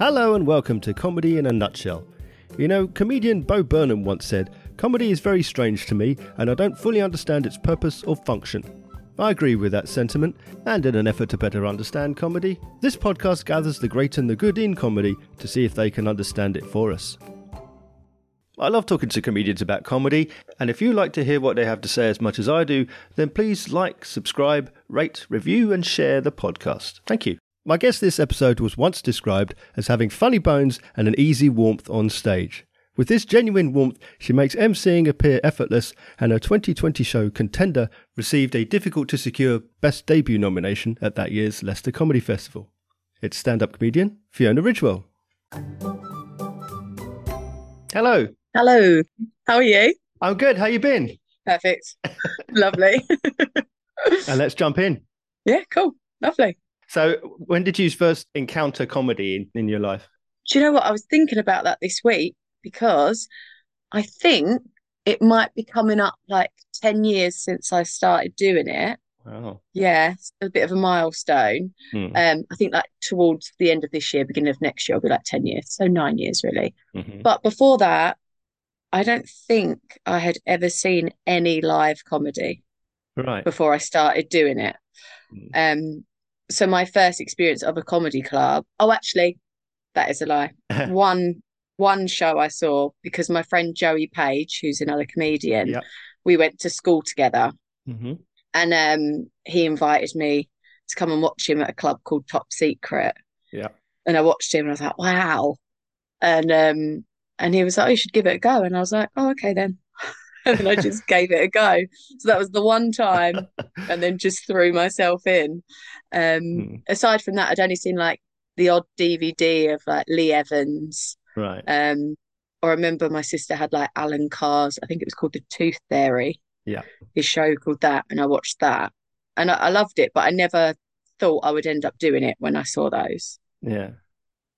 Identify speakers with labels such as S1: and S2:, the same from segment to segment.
S1: Hello and welcome to Comedy in a Nutshell. You know, comedian Bo Burnham once said, Comedy is very strange to me, and I don't fully understand its purpose or function. I agree with that sentiment, and in an effort to better understand comedy, this podcast gathers the great and the good in comedy to see if they can understand it for us. I love talking to comedians about comedy, and if you like to hear what they have to say as much as I do, then please like, subscribe, rate, review, and share the podcast. Thank you. My guest this episode was once described as having funny bones and an easy warmth on stage. With this genuine warmth, she makes emceeing appear effortless, and her 2020 show Contender received a difficult to secure Best Debut nomination at that year's Leicester Comedy Festival. It's stand up comedian Fiona Ridgewell. Hello.
S2: Hello. How are you?
S1: I'm good. How you been?
S2: Perfect. Lovely.
S1: and uh, let's jump in.
S2: Yeah, cool. Lovely.
S1: So, when did you first encounter comedy in, in your life?
S2: Do you know what? I was thinking about that this week because I think it might be coming up like 10 years since I started doing it.
S1: Wow.
S2: Yeah, a bit of a milestone.
S1: Hmm.
S2: Um, I think like towards the end of this year, beginning of next year, I'll be like 10 years. So nine years really.
S1: Mhm.
S2: But before that, I don't think I had ever seen any live comedy
S1: Right.
S2: before I started doing it.
S1: Mm.
S2: Um, so my first experience of a comedy club. Oh, actually, that is a lie. one one show I saw because my friend Joey Page, who's another comedian,
S1: Yep.
S2: we went to school together,
S1: hmm
S2: and um, he invited me to come and watch him at a club called Top Secret.
S1: Yeah.
S2: And I watched him, and I was like, wow. And um, and he was like, oh, you should give it a go, and I was like, oh, okay then. and then I just gave it a go. So that was the one time, and then just threw myself in. Um,
S1: Mm.
S2: aside from that, I'd only seen like the odd DVD of like Lee Evans.
S1: Right.
S2: Um, or I remember my sister had like Alan Carr's, I think it was called The Tooth Fairy.
S1: Yeah.
S2: His show called that, and I watched that. And I, I loved it, but I never thought I would end up doing it when I saw those.
S1: Yeah.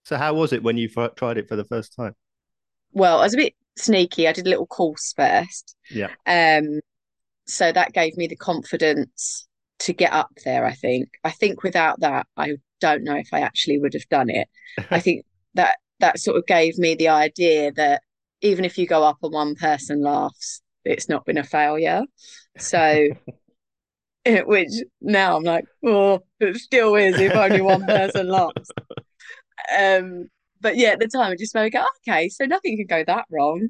S1: So, how was it when you f- tried it for the first time?
S2: Well, I was a bit sneaky. I did a little course first.
S1: Yeah.
S2: Um, so that gave me the confidence to get up there, I think. I think without that, I don't know if I actually would have done it. I think that that sort of gave me the idea that even if you go up and one person laughs, it's not been a failure. So, which now I'm like, oh, it still is if only one person laughs. Um, but yeah, at the time, I just made me go, okay, so nothing could go that wrong.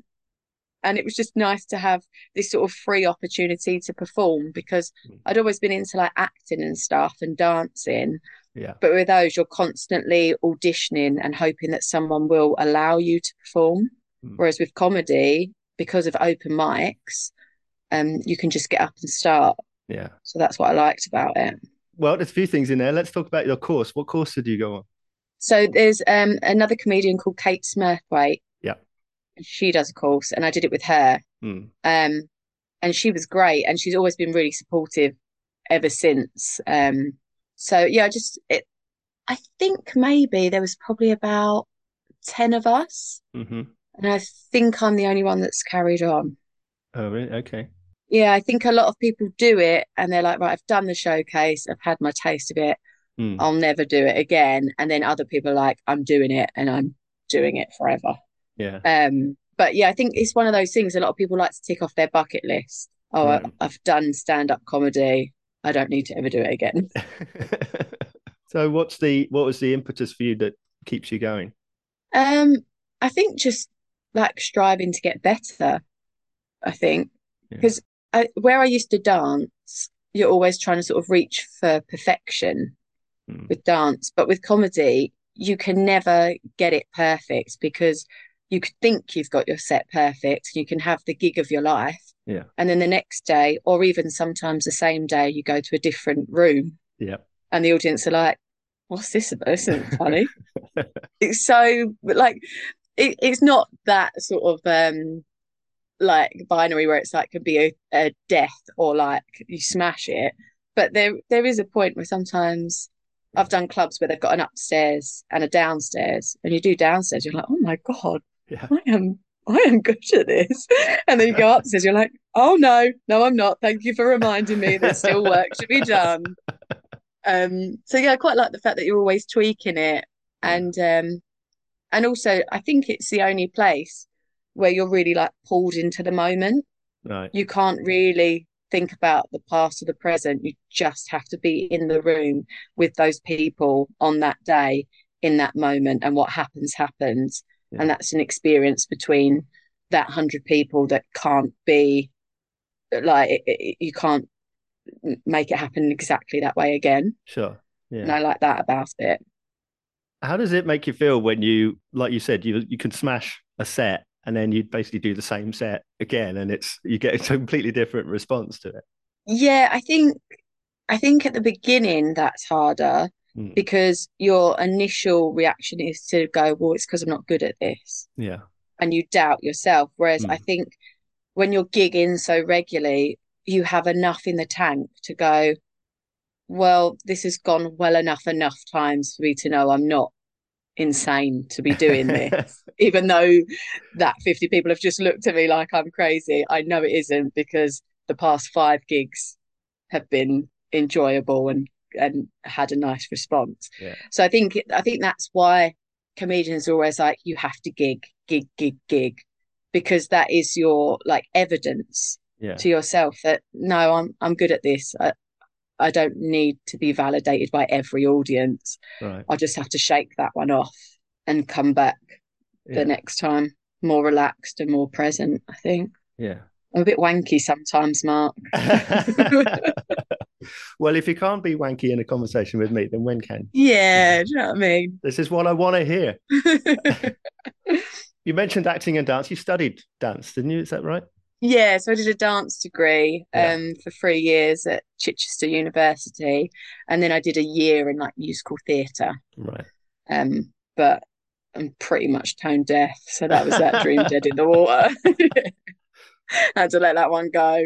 S2: And it was just nice to have this sort of free opportunity to perform because
S1: Mm.
S2: I'd always been into like acting and stuff and dancing.
S1: Yeah.
S2: But with those, you're constantly auditioning and hoping that someone will allow you to perform.
S1: Mm.
S2: Whereas with comedy, because of open mics, um, you can just get up and start.
S1: Yeah.
S2: So that's what I liked about it.
S1: Well, there's a few things in there. Let's talk about your course. What course did you go on?
S2: So there's um another comedian called Kate Smurthwaite.
S1: Yeah.
S2: She does a course, and I did it with her.
S1: Hmm.
S2: Um, and she was great, and she's always been really supportive ever since. Um, so yeah, I just it. I think maybe there was probably about ten of us,
S1: hmm
S2: and I think I'm the only one that's carried on.
S1: Oh, really? Okay.
S2: Yeah, I think a lot of people do it, and they're like, right, I've done the showcase, I've had my taste of it,
S1: Hmm.
S2: I'll never do it again. And then other people are like, I'm doing it, and I'm doing it forever.
S1: Yeah.
S2: Um, but yeah, I think it's one of those things a lot of people like to tick off their bucket list. Oh, I,
S1: Right.
S2: I've done stand-up comedy. I don't need to ever do it again.
S1: so, what's the what was the impetus for you that keeps you going?
S2: Um, I think just like striving to get better. I think because I, where I used to dance, you're always trying to sort of reach for perfection
S1: Hmm.
S2: with dance, but with comedy, you can never get it perfect because you could think you've got your set perfect. You can have the gig of your life.
S1: Yeah.
S2: And then the next day, or even sometimes the same day, you go to a different room
S1: Yeah.
S2: and the audience are like, What's this about? This isn't funny. it's so like it, it's not that sort of um like binary where it's like could be a, a death or like you smash it. But there there is a point where sometimes I've done clubs where they've got an upstairs and a downstairs, and you do downstairs, you're like, oh my God,
S1: Yeah.
S2: I am I am good at this. And then you go upstairs, you're like, oh no, no, I'm not. Thank you for reminding me there's still work to be done. Um, so yeah, I quite like the fact that you're always tweaking it. And um, and also I think it's the only place where you're really like pulled into the moment.
S1: Right.
S2: You can't really think about the past or the present. You just have to be in the room with those people on that day in that moment and what happens happens.
S1: Yeah.
S2: And that's an experience between that hundred people that can't be like it, it, you can't make it happen exactly that way again.
S1: Sure. Yeah.
S2: And I like that about it.
S1: How does it make you feel when you, like you said, you you can smash a set and then you'd basically do the same set again, and it's you get a completely different response to it.
S2: Yeah, I think I think at the beginning that's harder
S1: Mm.
S2: because your initial reaction is to go, well, it's because I'm not good at this,
S1: Yeah.
S2: and you doubt yourself. Whereas I
S1: Mm.
S2: think when you're gigging so regularly, you have enough in the tank to go, well, this has gone well enough enough times for me to know I'm not insane to be doing this. Even though that 50 people have just looked at me like I'm crazy, I know it isn't because the past five gigs have been enjoyable and and had a nice response.
S1: Yeah.
S2: So I think I think that's why comedians are always like you have to gig, gig, gig, gig, because that is your like evidence
S1: Yeah.
S2: to yourself that no, I'm I'm good at this. I, I don't need to be validated by every audience.
S1: Right.
S2: I just have to shake that one off and come back
S1: Yeah.
S2: the next time more relaxed and more present. I think
S1: Yeah.
S2: I'm a bit wanky sometimes, Mark.
S1: well, if you can't be wanky in a conversation with me, then when can?
S2: Yeah, do you know what I mean?
S1: This is what I want to hear. You mentioned acting and dance. You studied dance, didn't you? Is that right?
S2: Yeah, so I did a dance degree
S1: Yeah.
S2: um for three years at Chichester University, and then I did a year in like musical theatre.
S1: Right.
S2: Um, but I'm pretty much tone deaf, so that was that dream dead in the water. Had to let that one go.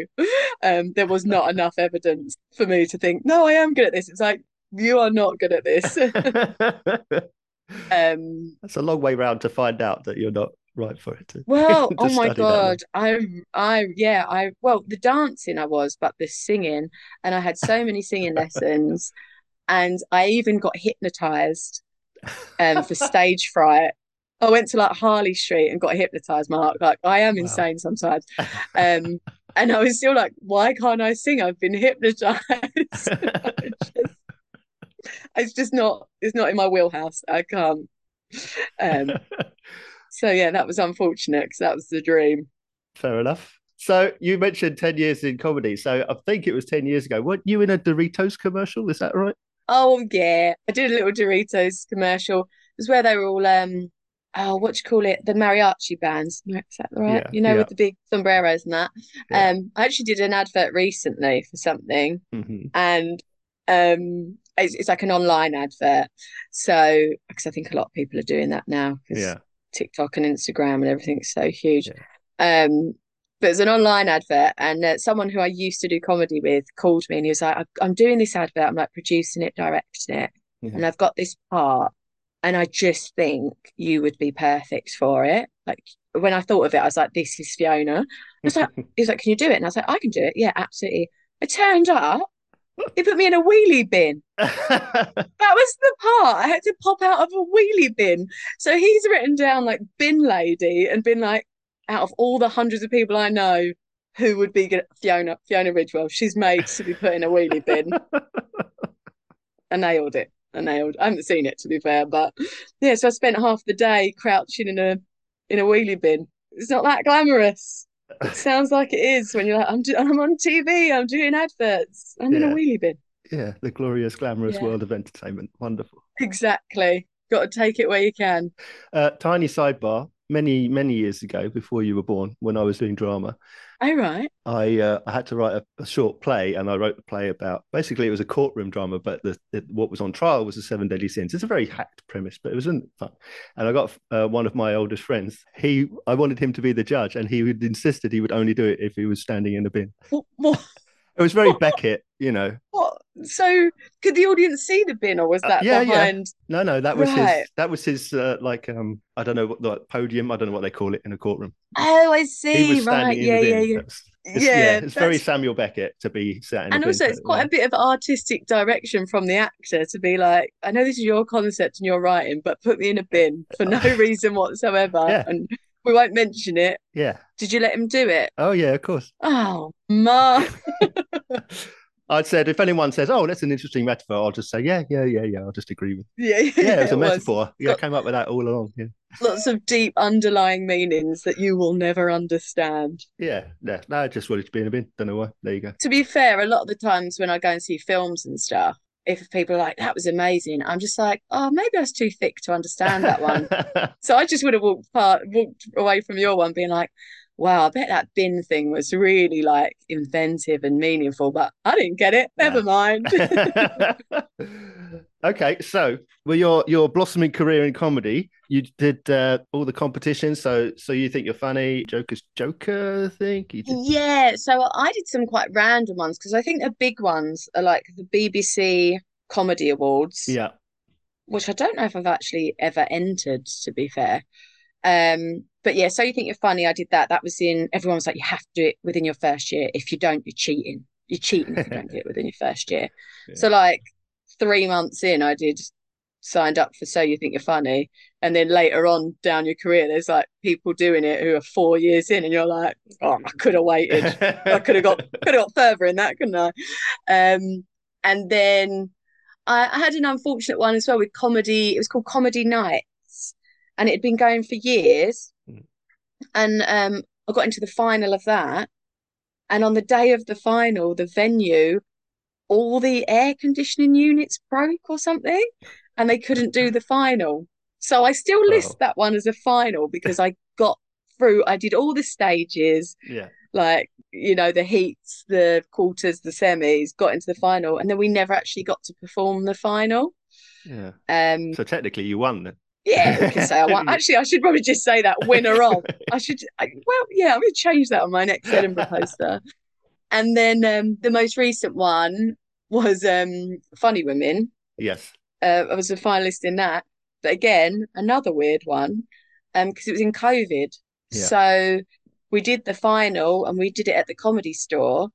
S2: Um, there was not enough evidence for me to think, no, I am good at this. It's like you are not good at this. um,
S1: That's a long way round to find out that you're not right for it. to-
S2: Well,
S1: to
S2: oh my
S1: study that long.
S2: God. I I yeah, I well, the dancing I was, but the singing, and I had so many singing lessons, and I even got hypnotized um for stage fright. I went to like Harley Street and got hypnotized, Mark. Like I am
S1: Wow.
S2: insane sometimes. Um and I was still like, why can't I sing? I've been hypnotized. It's just not it's not in my wheelhouse. I can't. Um so yeah, that was unfortunate because that was the dream.
S1: Fair enough. So you mentioned 10 years in comedy. So I think it was 10 years ago. Weren't you in a Doritos commercial? Is that right?
S2: Oh yeah, I did a little Doritos commercial. It was where they were all um oh what do you call it? The mariachi bands. Is that right?
S1: Yeah,
S2: You know,
S1: yeah.
S2: with the big sombreros and that.
S1: Yeah.
S2: Um I actually did an advert recently for something
S1: Mhm.
S2: and um it's, it's like an online advert. So because I think a lot of people are doing that now
S1: Yeah.
S2: TikTok and Instagram and everything's so huge.
S1: Yeah.
S2: Um, but it's an online advert, and uh, someone who I used to do comedy with called me, and he was like, "I- "I'm doing this advert. I'm like producing it, directing it, and I've got this part, and I just think you would be perfect for it." Like when I thought of it, I was like, "This is Fiona." I was like, "He was like, can you do it?" And I was like, "I can do it. Yeah, absolutely." I turned up. He put me in a wheelie bin. That was the part. I had to pop out of a wheelie bin. So he's written down like bin lady and been like, out of all the hundreds of people I know, who would be? Fiona, Fiona Ridgewell. She's made to be put in a wheelie bin. I nailed it. I nailed. I haven't seen it to be fair, but yeah. So I spent half the day crouching in a in a wheelie bin. It's not that glamorous. It sounds like it is when you're like, I'm do- I'm on TV. I'm doing adverts. I'm in a
S1: Yeah.
S2: wheelie bin.
S1: yeah, the glorious, glamorous
S2: Yeah.
S1: world of entertainment. Wonderful.
S2: Exactly. Got to take it where you can.
S1: Uh, tiny sidebar. Many, many years ago, before you were born, when I was doing drama,
S2: All right.
S1: I uh, I had to write a, a short play, and I wrote the play about basically it was a courtroom drama, but the, the what was on trial was the seven deadly sins. It's a very hacked premise, but it was fun. And I got uh, one of my oldest friends. He I wanted him to be the judge, and he would insisted he would only do it if he was standing in the bin.
S2: What,
S1: It was very Beckett, you know.
S2: what? So could the audience see the bin, or was
S1: Uh,
S2: that
S1: yeah, yeah.
S2: behind?
S1: No, no, that was
S2: Right.
S1: his. That was his. Uh, like um, I don't know what like podium. I don't know what they call it in a courtroom.
S2: Oh, I see. Right. Yeah,
S1: the
S2: yeah, yeah.
S1: It's,
S2: yeah,
S1: it's very Samuel Beckett to be sat in.
S2: and also it's quite
S1: yeah.
S2: a bit of artistic direction from the actor to be like, I know this is your concept and your writing, but put me in a bin for no reason whatsoever,
S1: Yeah.
S2: and we won't mention it.
S1: Yeah.
S2: Did you let him do it?
S1: Oh yeah, of course.
S2: Oh, ma.
S1: I'd said if anyone says, "Oh, that's an interesting metaphor," I'll just say, "Yeah, yeah, yeah, yeah." I'll just agree with.
S2: Yeah,
S1: Yeah, it was a
S2: it was.
S1: metaphor. Yeah, I came up with that all along. Yeah,
S2: Lots of deep underlying meanings that you will never understand.
S1: yeah, yeah. No, I just wanted to be in a bin. Don't know why. There you go.
S2: To be fair, a lot of the times when I go and see films and stuff, if people are like, that was amazing, I'm just like, oh, maybe I was too thick to understand that one. So I just would have walked part, walked away from your one being like, wow, I bet that bin thing was really like inventive and meaningful, but I didn't get it. Never mind.
S1: okay, so well, your your blossoming career in comedy, you did uh, all the competitions. So so you think you're funny? Joker's Joker, I think. Did...
S2: Yeah, so I did some quite random ones because I think the big ones are like the BBC Comedy Awards,
S1: Yeah,
S2: which I don't know if I've actually ever entered, to be fair. Um, but yeah, so you think you're funny? I did that. That was in everyone was like, you have to do it within your first year. If you don't, you're cheating. You're cheating if you don't do it within your first year. So like three months in, I did signed up for So You Think You're Funny, and then later on down your career, there's like people doing it who are four years in, and you're like, oh, I could have waited. I could have got could have got further in that, couldn't I? Um, and then I, I had an unfortunate one as well with comedy. It was called Comedy Nights, and it had been going for years. And um, I got into the final of that, and on the day of the final, the venue, all the air conditioning units broke or something, and they couldn't do the final. So I still list
S1: Oh.
S2: that one as a final because I got through. I did all the stages
S1: yeah.
S2: like you know the heats the quarters the semis got into the final and then we never actually got to perform the final
S1: Yeah.
S2: um
S1: So technically, you won then.
S2: Yeah we can say i won actually i should probably just say that winner of i should I, well yeah i'm going to change that on my next edinburgh poster and then um the most recent one was um funny women
S1: Yes.
S2: uh, I was a finalist in that. But again, another weird one, um, because it was in COVID.
S1: Yeah.
S2: So we did the final and we did it at the comedy store,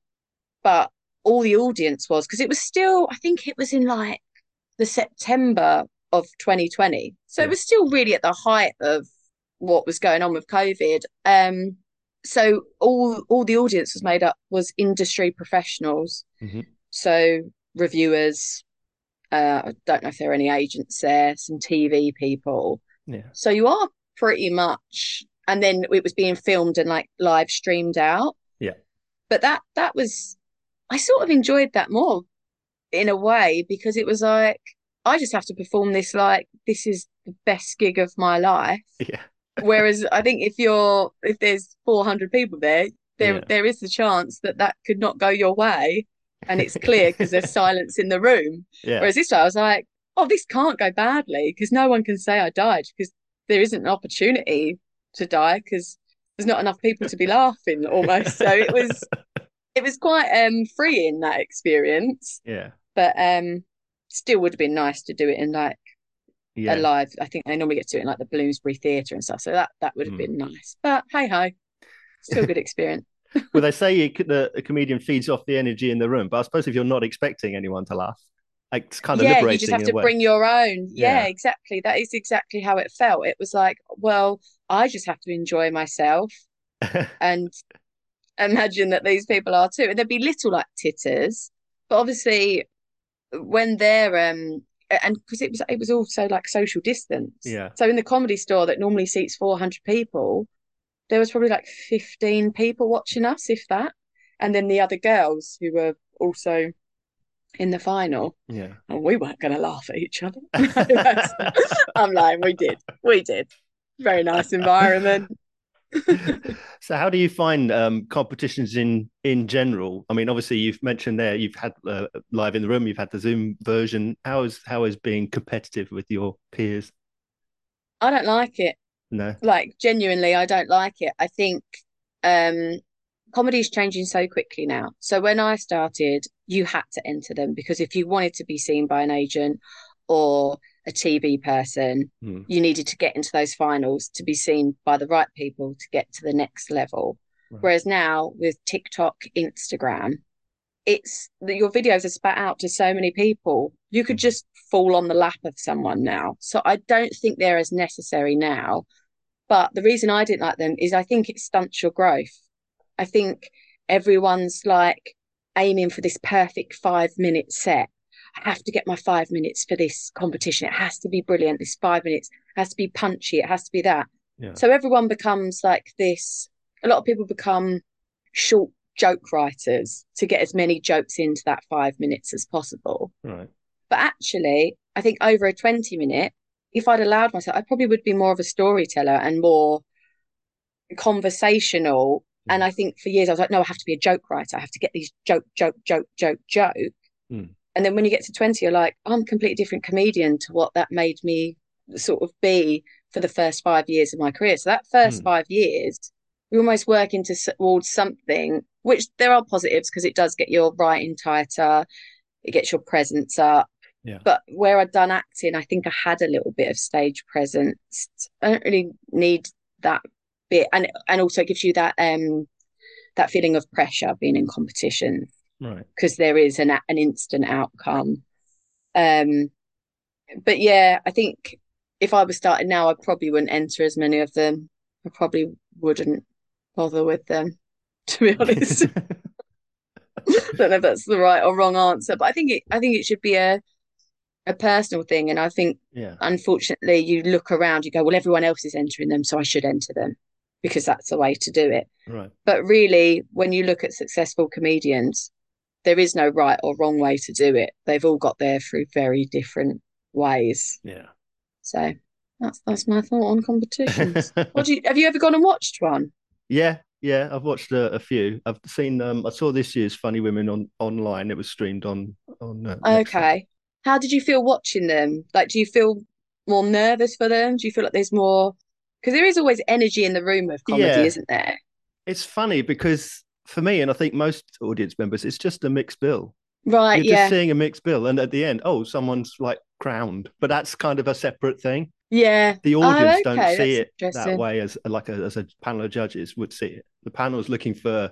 S2: but all the audience was because it was still, I think it was in like the September of 2020. So
S1: Yeah.
S2: it was still really at the height of what was going on with COVID. Um, so all all the audience was made up was industry professionals.
S1: Mhm.
S2: So reviewers, uh, I don't know if there are any agents there, some TV people.
S1: Yeah.
S2: So you are pretty much, and then it was being filmed and like live streamed out.
S1: Yeah.
S2: But that that was, I sort of enjoyed that more in a way because it was like I just have to perform this like this is the best gig of my life.
S1: Yeah.
S2: Whereas I think if you're if there's 400 people there, there
S1: Yeah.
S2: there is the chance that that could not go your way, and it's clear because there's silence in the room.
S1: Yeah.
S2: Whereas this time I was like, oh, this can't go badly because no one can say I died because there isn't an opportunity to die because there's not enough people to be laughing almost. So it was it was quite um freeing that experience,
S1: Yeah.
S2: but um still would have been nice to do it in like
S1: Yeah.
S2: a live. I think they normally get to it in like the Bloomsbury Theatre and stuff. So that that would have
S1: Mm.
S2: been nice. But hey ho, still a good experience.
S1: well, they say you, the, the comedian feeds off the energy in the room, but I suppose if you're not expecting anyone to laugh, like, it's kind of
S2: yeah,
S1: liberating
S2: you just have to bring your own. Yeah,
S1: Yeah.
S2: exactly. That is exactly how it felt. It was like, well, I just have to enjoy myself and imagine that these people are too. And there'd be little like titters, but obviously when they're um and because it was it was also like social distance.
S1: Yeah.
S2: So in the comedy store that normally seats 400 people, there was probably like 15 people watching us, if that. And then the other girls who were also in the final.
S1: yeah.
S2: And we weren't going to laugh at each other. I'm lying. We did. We did. Very nice environment.
S1: so how do you find um, competitions in in general i mean obviously you've mentioned there you've had uh, live in the room you've had the zoom version how is how is being competitive with your peers
S2: I don't like it.
S1: no
S2: Like genuinely, I don't like it. I think um comedy is changing so quickly now. So when I started, you had to enter them because if you wanted to be seen by an agent or a TV person,
S1: Hmm.
S2: you needed to get into those finals to be seen by the right people to get to the next level. Whereas now with TikTok, Instagram, it's that your videos are spat out to so many people. You could
S1: Mhm.
S2: just fall on the lap of someone now. So I don't think they're as necessary now. But the reason I didn't like them is I think it stunts your growth. I think everyone's like aiming for this perfect five minute set. I have to get my five minutes for this competition. It has to be brilliant. This five minutes has to be punchy. It has to be that.
S1: Yeah.
S2: So everyone becomes like this. A lot of people become short joke writers to get as many jokes into that five minutes as possible.
S1: Right.
S2: But actually, I think over a 20 minute, if I'd allowed myself, I probably would be more of a storyteller and more conversational. And
S1: Mm.
S2: I think for years I was like, no, I have to be a joke writer. I have to get these joke, joke, joke, joke, joke.
S1: Mm.
S2: And then when you get to 20, you're like, I'm a completely different comedian to what that made me sort of be for the first five years of my career. So that first
S1: Mm.
S2: five years, you're almost working to, towards something, which there are positives because it does get your writing tighter, it gets your presence up.
S1: Yeah.
S2: But where I'd done acting, I think I had a little bit of stage presence. I don't really need that bit, and and also it gives you that um that feeling of pressure being in competition
S1: Right.
S2: because there is an an instant outcome. Um, but yeah, I think if I was starting now, I probably wouldn't enter as many of them. I probably wouldn't bother with them, to be honest. I don't know if that's the right or wrong answer, but I think it I think it should be a a personal thing. And I think
S1: yeah.
S2: unfortunately you look around, you go, Well, everyone else is entering them, so I should enter them because that's the way to do it.
S1: Right.
S2: But really, when you look at successful comedians, there is no right or wrong way to do it. They've all got there through very different ways.
S1: Yeah.
S2: So that's that's my thought on competitions. what do you have you ever gone and watched one?
S1: Yeah, yeah, I've watched a, a few. I've seen. Um, I saw this year's Funny Women on online. It was streamed on on. Uh.
S2: Okay. How did you feel watching them? Like, do you feel more nervous for them? Do you feel like there's more? Because there is always energy in the room of comedy,
S1: Yeah.
S2: isn't there?
S1: It's funny because for me, and I think most audience members, it's just a mixed bill.
S2: Right.
S1: You're
S2: yeah.
S1: just seeing a mixed bill, and at the end, oh, someone's like crowned, but that's kind of a separate thing.
S2: Yeah.
S1: The
S2: Oh,
S1: audience
S2: okay,
S1: don't see it that way as like a, as a panel of judges would see it. The panel is looking for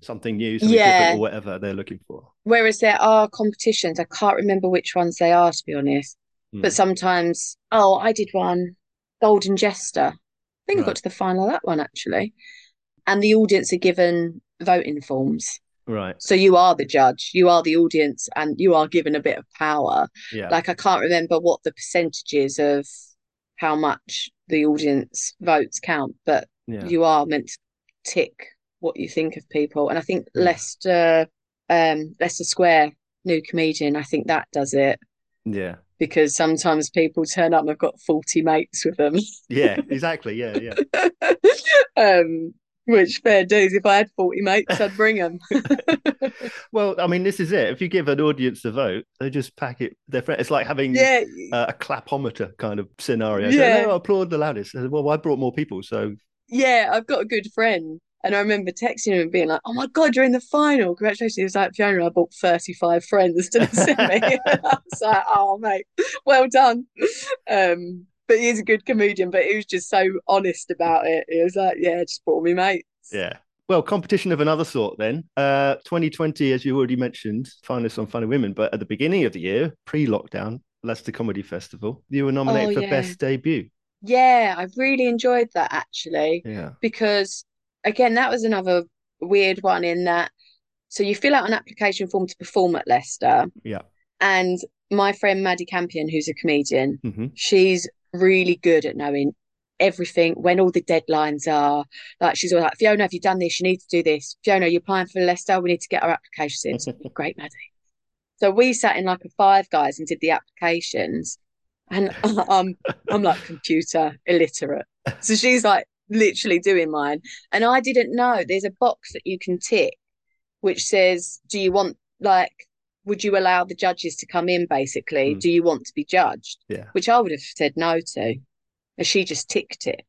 S1: something new, something
S2: Yeah.
S1: different, or whatever they're looking for.
S2: Whereas there are competitions, I can't remember which ones they are, to be honest.
S1: Mm.
S2: But sometimes, oh, I did one, Golden Jester. I think I got to the final of that one actually. And the audience are given voting forms.
S1: Right.
S2: So you are the judge, you are the audience, and you are given a bit of power.
S1: Yeah.
S2: Like I can't remember what the percentages of how much the audience votes count, but
S1: yeah.
S2: you are meant to tick what you think of people. And I think
S1: Yeah.
S2: Leicester, um, Leicester Square, new comedian, I think that does it
S1: yeah.
S2: because sometimes people turn up and they've got 40 mates with them.
S1: Yeah. Exactly. Yeah. Yeah.
S2: um, which fair dues. If I had 40 mates, I'd bring them.
S1: Well, I mean, this is it. If you give an audience a vote, they just pack it. Their friend. It's like having
S2: yeah.
S1: uh, a clapometer kind of scenario. So,
S2: Yeah.
S1: no, applaud the loudest. Well, I brought more people, so
S2: Yeah, I've got a good friend. And I remember texting him and being like, oh my God, you're in the final. Congratulations. He was like, Fiona, I bought 35 friends to send me. I was like, oh, mate, well done. Um, but he's a good comedian, but he was just so honest about it. He was like, yeah, just brought me mates.
S1: yeah. Well, competition of another sort then. Uh, 2020, as you already mentioned, finalists on Funny Women, but at the beginning of the year, pre-lockdown, Leicester Comedy Festival, you were nominated
S2: Oh,
S1: for
S2: yeah.
S1: Best Debut.
S2: Yeah, I really enjoyed that actually.
S1: Yeah.
S2: because again that was another weird one in that so you fill out an application form to perform at Leicester
S1: Yeah.
S2: and my friend Maddie Campion who's a comedian
S1: hmm
S2: she's really good at knowing everything when all the deadlines are like she's all like Fiona have you done this? You need to do this. Fiona you're applying for Leicester. We need to get our applications. In so great Maddie. So we sat in like a five guys and did the applications and um I'm like computer illiterate. So she's like literally doing mine. And I didn't know there's a box that you can tick which says, Do you want, like, would you allow the judges to come in basically?
S1: Mm.
S2: Do you want to be judged?
S1: Yeah.
S2: Which I would have said no to. And she just ticked it.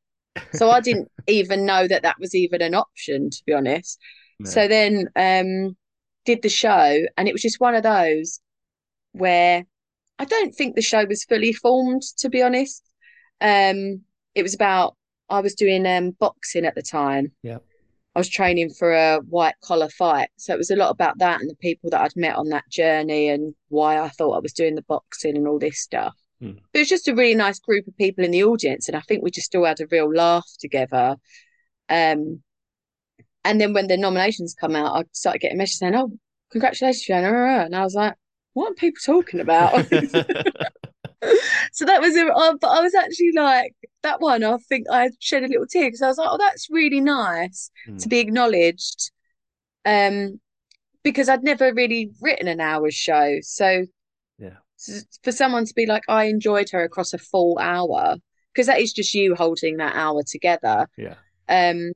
S2: So I didn't even know that that was even an option, to be honest.
S1: No.
S2: So then um did the show and it was just one of those where I don't think the show was fully formed to be honest. Um it was about I was doing um boxing at the time.
S1: Yeah.
S2: I was training for a white collar fight. So it was a lot about that and the people that I'd met on that journey and why I thought I was doing the boxing and all this stuff.
S1: Hmm.
S2: It was just a really nice group of people in the audience. And I think we just all had a real laugh together. Um, and then when the nominations come out, I started getting messages saying, Oh, congratulations, Fiona. And I was like, What are people talking about? so that was, uh, but I was actually like, that one, I think I shed a little tear because I was like, oh, that's really nice
S1: Hmm.
S2: to be acknowledged. Um, because I'd never really written an hour's show. So
S1: Yeah.
S2: for someone to be like, I enjoyed her across a full hour, because that is just you holding that hour together.
S1: yeah.
S2: Um,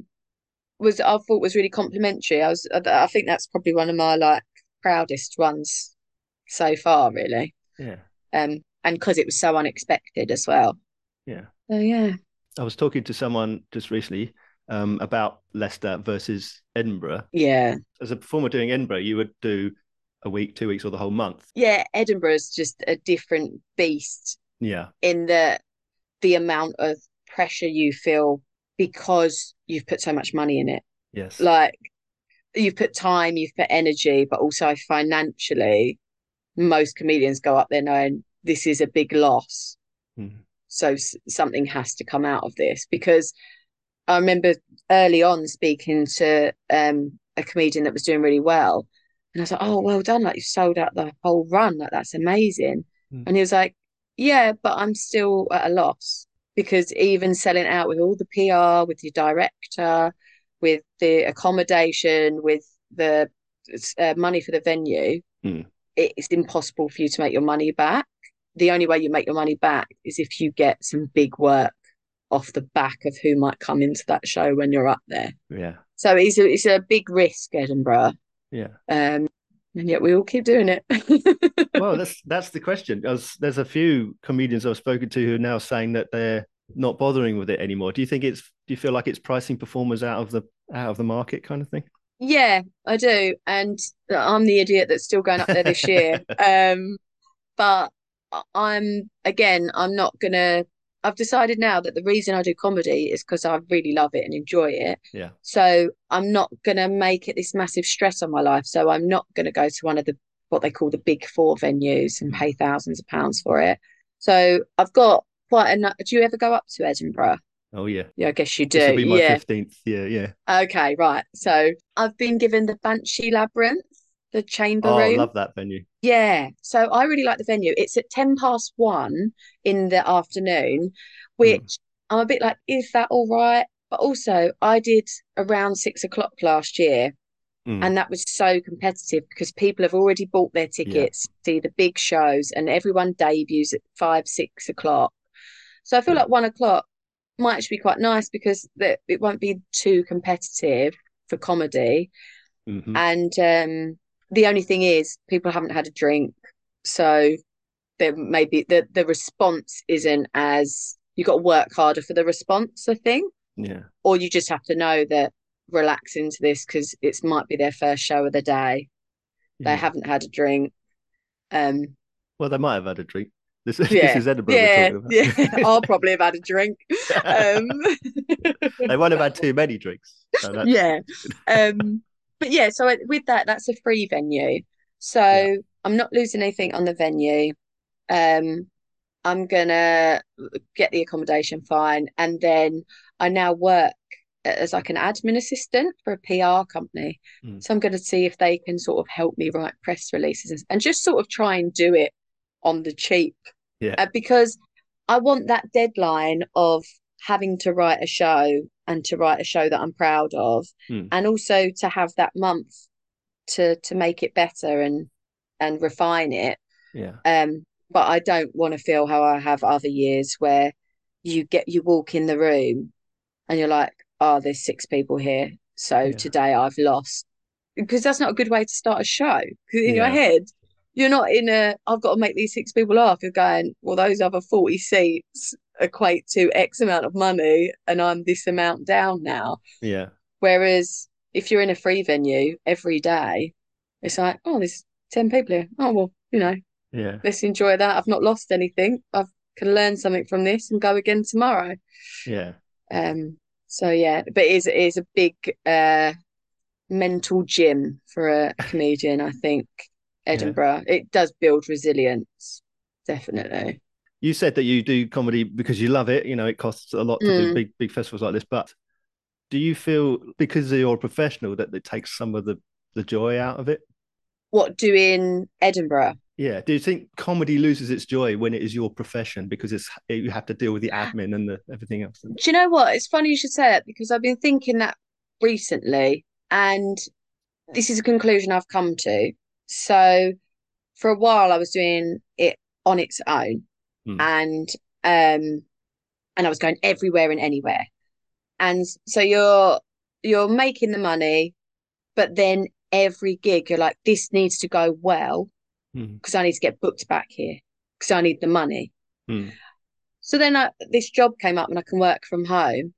S2: was I thought was really complimentary. I was, I think that's probably one of my like proudest ones so far, really.
S1: Yeah.
S2: Um, and because it was so unexpected as well.
S1: Yeah.
S2: So yeah.
S1: I was talking to someone just recently um, about Leicester versus Edinburgh.
S2: Yeah.
S1: As a performer doing Edinburgh, you would do a week, two weeks, or the whole month.
S2: Yeah, Edinburgh's just a different beast
S1: Yeah.
S2: in the the amount of pressure you feel because you've put so much money in it.
S1: Yes.
S2: Like you've put time, you've put energy, but also financially, most comedians go up there knowing this is a big loss.
S1: Mhm.
S2: So s- something has to come out of this because I remember early on speaking to um, a comedian that was doing really well. And I was like, oh, well done. Like, you sold out the whole run. Like, that's amazing.
S1: Mm.
S2: And he was like, yeah, but I'm still at a loss because even selling out with all the PR, with your director, with the accommodation, with the uh, money for the venue,
S1: Mm.
S2: it's impossible for you to make your money back. The only way you make your money back is if you get some big work off the back of who might come into that show when you're up there.
S1: Yeah.
S2: So it's a, it's a big risk, Edinburgh.
S1: Yeah.
S2: Um, and yet we all keep doing it.
S1: Well, that's that's the question. As there's a few comedians I've spoken to who are now saying that they're not bothering with it anymore. Do you think it's do you feel like it's pricing performers out of the out of the market kind of thing?
S2: Yeah, I do. And I'm the idiot that's still going up there this year. Um, but I'm again, I'm not gonna I've decided now that the reason I do comedy is because I really love it and enjoy it.
S1: Yeah.
S2: So I'm not gonna make it this massive stress on my life. So I'm not gonna go to one of the what they call the big four venues and pay mm. thousands of pounds for it. So I've got quite a do you ever go up to Edinburgh?
S1: Oh yeah.
S2: Yeah, I guess you
S1: This will
S2: do.
S1: be my
S2: Yeah.
S1: fifteenth year, yeah.
S2: Okay, right. So I've been given the Banshee Labyrinth, the chamber
S1: Oh, I love that venue.
S2: Yeah. So I really like the venue. It's at 10 past one in the afternoon, which I'm a bit like, is that all right? But also, I did around six o'clock last year,
S1: Mm.
S2: and that was so competitive because people have already bought their tickets to see the big shows, and everyone debuts at five, six o'clock. So I feel
S1: Yeah.
S2: like one o'clock might actually be quite nice because it won't be too competitive for comedy.
S1: Mhm.
S2: And um, the only thing is, people haven't had a drink, so there maybe the the response isn't as you got to work harder for the response, I think,
S1: Yeah.
S2: or you just have to know that relax into this because it might be their first show of the day. They
S1: Yeah.
S2: haven't had a drink. Um,
S1: Well, they might have had a drink. This, this
S2: yeah,
S1: is Edinburgh
S2: yeah, yeah. I'll probably have had a drink. Um,
S1: they won't have had too many drinks. So
S2: yeah um but yeah so it- with that that's a free venue so
S1: Yeah.
S2: i'm not losing anything on the venue um i'm gonna get the accommodation fine and then i now work as like an admin assistant for a pr company
S1: Mm.
S2: so i'm going to see if they can sort of help me write press releases and, and just sort of try and do it on the cheap
S1: Yeah.
S2: uh, because i want that deadline of having to write a show and to write a show that i'm proud of
S1: Mm.
S2: and also to have that month to to make it better and and refine it
S1: Yeah.
S2: um but I don't want to feel how I have other years where you get you walk in the room and you're like oh there's six people here so
S1: Yeah.
S2: today I've lost because that's not a good way to start a show because in your head you're not in a I've got to make these six people laugh you're going well those other 40 seats equate to X amount of money and I'm this amount down now
S1: Yeah.
S2: Whereas if you're in a free venue every day, it's like, oh, there's 10 people here. Oh, well, you know,
S1: Yeah.
S2: let's enjoy that. I've not lost anything. I can learn something from this and go again tomorrow.
S1: Yeah.
S2: Um, So yeah, but it is it is a big uh mental gym for a comedian, I think. Edinburgh. Yeah. It does build resilience, definitely.
S1: You said that you do comedy because you love it. You know, it costs a lot to mm. do big big festivals like this. But do you feel because you're a professional that it takes some of the the joy out of it?
S2: What doing Edinburgh?
S1: Yeah. Do you think comedy loses its joy when it is your profession because it's you have to deal with the admin and the everything else? Do
S2: you know what? It's funny you should say that because I've been thinking that recently, and this is a conclusion I've come to. So, for a while, I was doing it on its own, hmm. and um, and I was going everywhere and anywhere, and so you're you're making the money, but then every gig you're like, this needs to go well because mm. I need to get booked back here because I need the money. Mm. So then I, this job came up and I can work from home.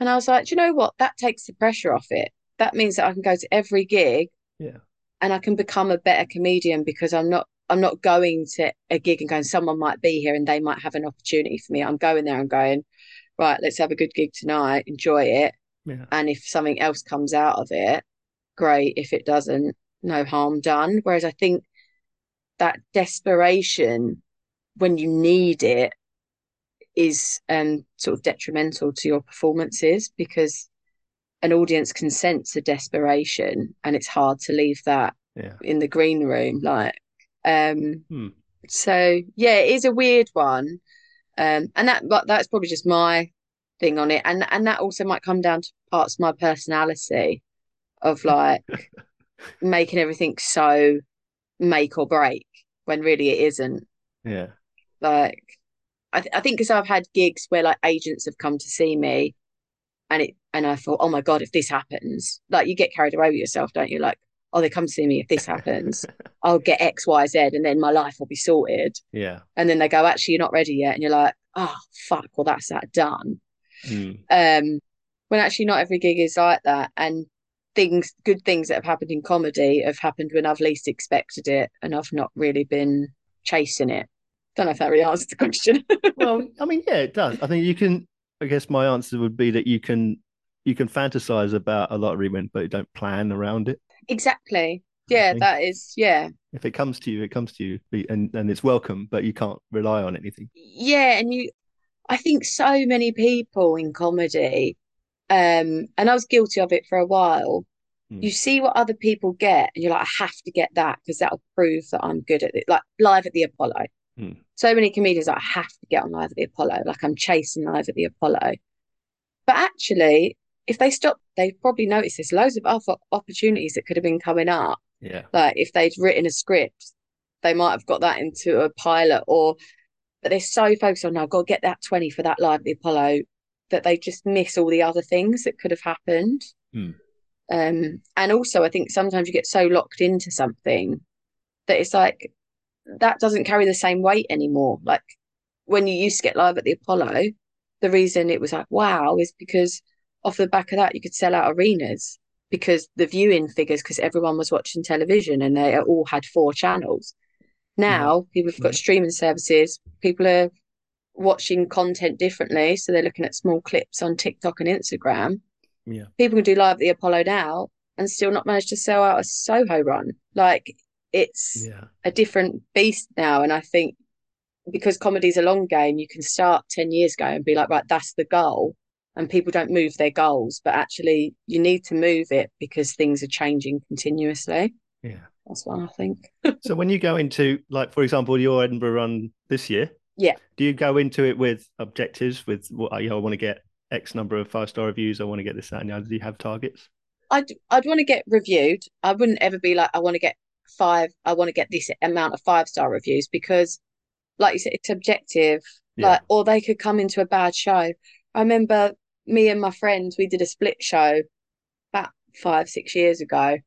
S2: And I was like, you know what? That takes the pressure off it. That means that I can go to every gig.
S1: Yeah.
S2: And I can become a better comedian because I'm not I'm not going to a gig and going, someone might be here and they might have an opportunity for me. I'm going there and going, right, let's have a good gig tonight, enjoy it. Yeah. And if something else comes out of it, great. If it doesn't, no harm done. Whereas I think that desperation when you need it is um, sort of detrimental to your performances because an audience can sense a desperation and it's hard to leave that
S1: yeah.
S2: in the green room like um
S1: hmm.
S2: so yeah it is a weird one um and that but that's probably just my thing on it and and that also might come down to parts of my personality of like making everything so make or break when really it isn't.
S1: Yeah.
S2: Like, I, th- I think because I've had gigs where like agents have come to see me and it, and I thought, oh my God, if this happens, like you get carried away with yourself, don't you? Like, oh, they come to see me. If this happens, I'll get X, Y, Z, and then my life will be sorted.
S1: Yeah.
S2: And then they go, actually, you're not ready yet. And you're like, oh, fuck, well, that's that done.
S1: Mm.
S2: Um, when actually not every gig is like that. And things, good things that have happened in comedy have happened when I've least expected it and I've not really been chasing it. Don't know if that really answers the question.
S1: well, I mean, yeah, it does. I think you can. I guess my answer would be that you can you can fantasize about a lottery win, but you don't plan around it.
S2: Exactly. Yeah, that is. Yeah.
S1: If it comes to you, it comes to you, and and it's welcome, but you can't rely on anything.
S2: Yeah, and you, I think so many people in comedy um, and I was guilty of it for a while. Mm. You see what other people get, and you're like, I have to get that because that'll prove that I'm good at it. Like live at the Apollo.
S1: Mm.
S2: So many comedians like, I have to get on live at the Apollo. Like I'm chasing live at the Apollo. But actually, if they stop, they've probably noticed there's loads of other opportunities that could have been coming up.
S1: Yeah.
S2: Like if they'd written a script, they might have got that into a pilot or but they're so focused on now, I've got to get that 20 for that live at the Apollo that they just miss all the other things that could have happened.
S1: Mm.
S2: Um, and also, I think sometimes you get so locked into something that it's like that doesn't carry the same weight anymore. Like when you used to get live at the Apollo, the reason it was like wow is because off the back of that you could sell out arenas because the viewing figures because everyone was watching television and they all had four channels. Mm. Now yeah. people have got yeah. streaming services. People are watching content differently. So they're looking at small clips on TikTok and Instagram.
S1: Yeah.
S2: People can do live at the Apollo now and still not manage to sell out a Soho run. Like it's
S1: yeah.
S2: a different beast now. And I think because comedy's a long game, you can start 10 years ago and be like, right, that's the goal. And people don't move their goals, but actually you need to move it because things are changing continuously.
S1: Yeah.
S2: That's what I think.
S1: so when you go into like, for example, your Edinburgh run this year,
S2: yeah.
S1: Do you go into it with objectives with what you know, I want to get X number of five star reviews, I want to get this, that, and Do you have targets?
S2: I'd I'd want to get reviewed. I wouldn't ever be like, I want to get five, I want to get this amount of five star reviews because like you said, it's objective. Yeah. Like, or they could come into a bad show. I remember me and my friends, we did a split show about five, six years ago.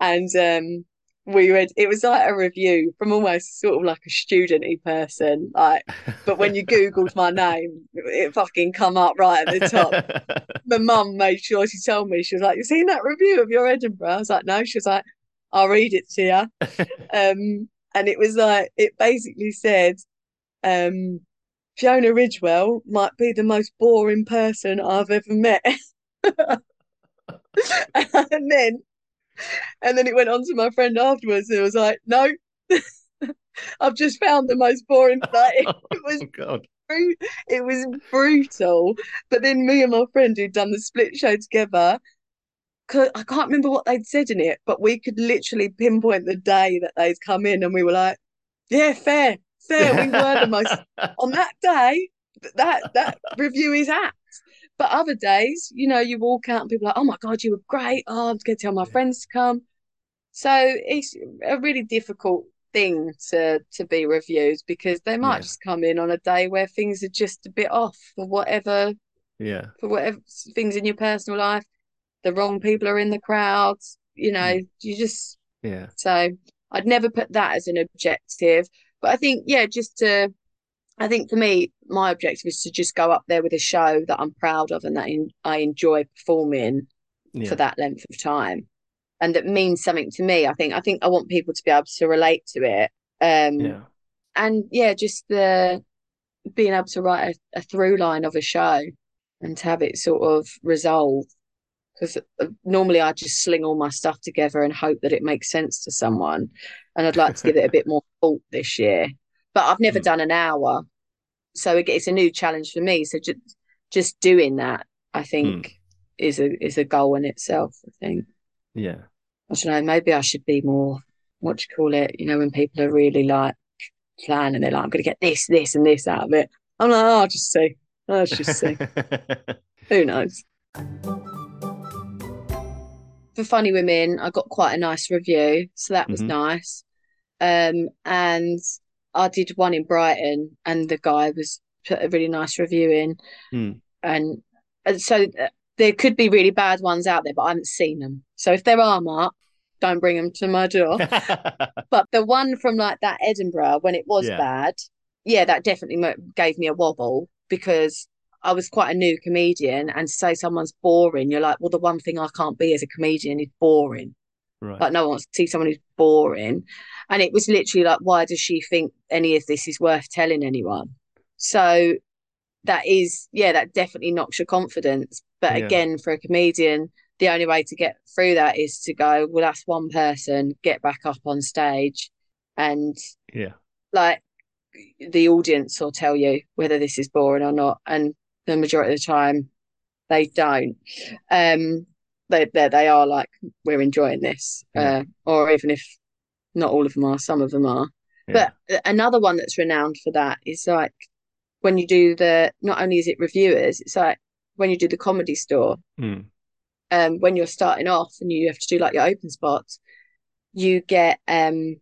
S2: And um we read it was like a review from almost sort of like a studenty person like but when you googled my name it fucking come up right at the top. My mum made sure she told me she was like you seen that review of your edinburgh? I was like no. She was like i'll read it to you um and it was like it basically said um Fiona Ridgewell might be the most boring person I've ever met. and then and then it went on to my friend afterwards who was like, No, I've just found the most boring like it, it was
S1: Oh God.
S2: it was brutal. But then me and my friend who'd done the split show together, I can't remember what they'd said in it, but we could literally pinpoint the day that they'd come in, and we were like, "Yeah, fair, fair." We were the most on that day. That that review is apt. But other days, you know, you walk out and people are like, "Oh my god, you were great! Oh, I'm going to tell my friends to come." So it's a really difficult thing to to be reviewed because they might
S1: Yeah.
S2: just come in on a day where things are just a bit off for whatever
S1: Yeah.
S2: for whatever things in your personal life. The wrong people are in the crowds. You know, mm. you just
S1: Yeah.
S2: so I'd never put that as an objective. But I think, yeah, just to I think for me, my objective is to just go up there with a show that I'm proud of and that in, I enjoy performing
S1: Yeah.
S2: for that length of time. And that means something to me. I think I think I want people to be able to relate to it. Um
S1: Yeah.
S2: and yeah, just the being able to write a, a through line of a show and to have it sort of resolved. Because normally I just sling all my stuff together and hope that it makes sense to someone. And I'd like to give it a bit more thought this year. But I've never
S1: Mm.
S2: done an hour. So it's a new challenge for me. So just just doing that, I think, is a is a goal in itself, I think.
S1: Yeah.
S2: I don't know, maybe I should be more, what do you call it? You know, when people are really like planning, they're like, I'm going to get this, this, and this out of it. I'm like, oh, I'll just see. I'll just see. Who knows? For Funny Women, I got quite a nice review, so that was
S1: Mhm.
S2: nice. Um, and I did one in Brighton, and the guy was put a really nice review in.
S1: Hmm.
S2: And, and so uh, there could be really bad ones out there, but I haven't seen them. So if there are, Mark, don't bring them to my door. But the one from like that Edinburgh when it was
S1: Yeah.
S2: bad, yeah, that definitely gave me a wobble because I was quite a new comedian, and to say someone's boring, you're like, well, the one thing I can't be as a comedian is boring.
S1: right.
S2: Like no one wants to see someone who's boring, and it was literally like, why does she think any of this is worth telling anyone? So that is, yeah, that definitely knocks your confidence. But
S1: Yeah.
S2: again, for a comedian, the only way to get through that is to go, well, that's one person, get back up on stage, and
S1: yeah.
S2: like the audience will tell you whether this is boring or not and the majority of the time they don't um they they, they are like we're enjoying this
S1: Yeah.
S2: uh, or even if not all of them are some of them are
S1: Yeah.
S2: but another one that's renowned for that is like when you do the not only is it reviewers it's like when you do the comedy store
S1: Hmm.
S2: um when you're starting off and you have to do like your open spots you get um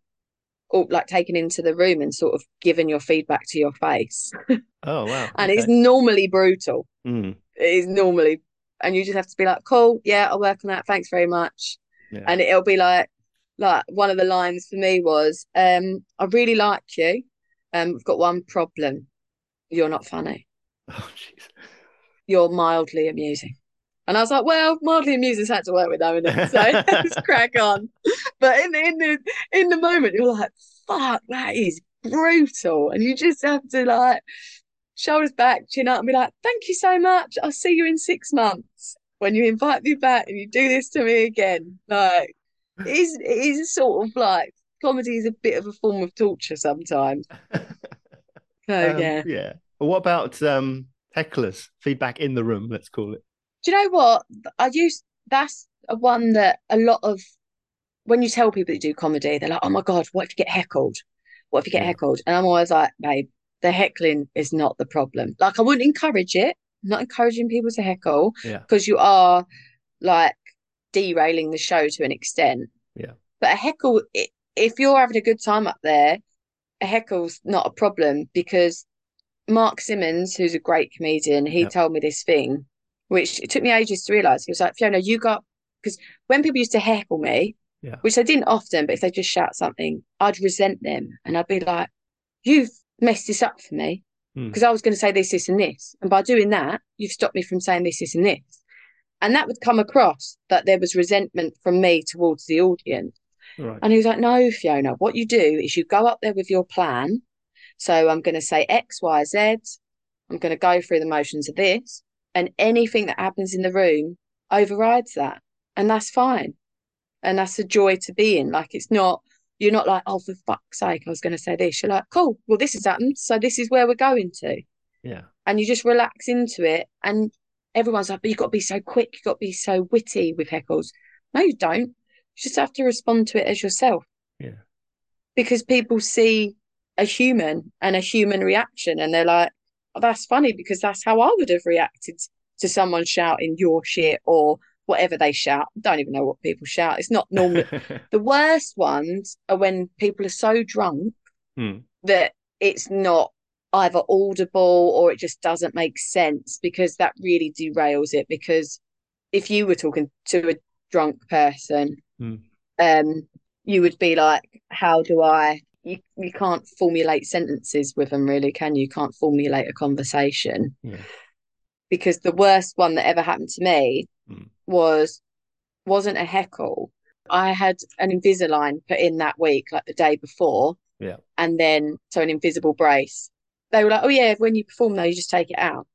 S2: or like taken into the room and sort of given your feedback to your face
S1: Oh wow.
S2: and it's normally brutal
S1: Hmm.
S2: it is normally and you just have to be like cool yeah I'll work on that thanks very much
S1: Yeah.
S2: and it'll be like like one of the lines for me was um I really like you um I've got one problem you're not funny
S1: oh jeez.
S2: you're mildly amusing. And I was like, well, mildly amusing's had to work with though, innit? So let's crack on. But in in the in the moment, you're like, fuck, that is brutal. And you just have to like shoulders back, chin up, and be like, thank you so much. I'll see you in six months when you invite me back and you do this to me again. Like it is it is sort of like comedy is a bit of a form of torture sometimes. So
S1: Um,
S2: yeah.
S1: yeah. But what about um hecklers? Feedback in the room, let's call it.
S2: Do you know what? I use that's a one that a lot of when you tell people that you do comedy, they're like, "Oh my god, what if you get heckled? What if you get
S1: Yeah.
S2: heckled?" And I'm always like, "Babe, the heckling is not the problem. Like, I wouldn't encourage it. I'm not encouraging people to heckle
S1: Yeah.
S2: because you are like derailing the show to an extent.
S1: Yeah.
S2: But a heckle, if you're having a good time up there, a heckle's not a problem because Mark Simmons, who's a great comedian, he
S1: Yep.
S2: told me this thing, which it took me ages to realize. He was like, Fiona, you got because when people used to heckle me,
S1: Yeah.
S2: which they didn't often, but if they just shout something, I'd resent them and I'd be like, You've messed this up for me
S1: Hmm.
S2: because I was going to say this, this, and this. And by doing that, you've stopped me from saying this, this, and this. And that would come across that there was resentment from me towards the audience.
S1: Right.
S2: And he was like, No, Fiona, what you do is you go up there with your plan. So I'm going to say X, Y, Z. I'm going to go through the motions of this, and anything that happens in the room overrides that, and that's fine, and that's a joy to be in. Like it's not. You're not like, oh, for fuck's sake, I was going to say this. You're like, cool, well, this has happened. So this is where we're going to.
S1: Yeah.
S2: And you just relax into it. And everyone's like, but you've got to be so quick, you've got to be so witty with heckles. No, you don't. You just have to respond to it as yourself.
S1: Yeah.
S2: Because people see a human and a human reaction and they're like, that's funny because that's how I would have reacted to someone shouting your shit or whatever they shout. I don't even know what people shout. It's not normal. the worst ones are when people are so drunk
S1: Hmm.
S2: that it's not either audible or it just doesn't make sense because that really derails it. Because if you were talking to a drunk person,
S1: Hmm.
S2: um, you would be like, how do I? You, you can't formulate sentences with them, really, can you? You can't formulate a conversation
S1: Yeah.
S2: because the worst one that ever happened to me
S1: Mm.
S2: was wasn't a heckle. I had an Invisalign put in that week, like the day before.
S1: Yeah.
S2: And then so an invisible brace. They were like, Oh yeah, when you perform though, you just take it out.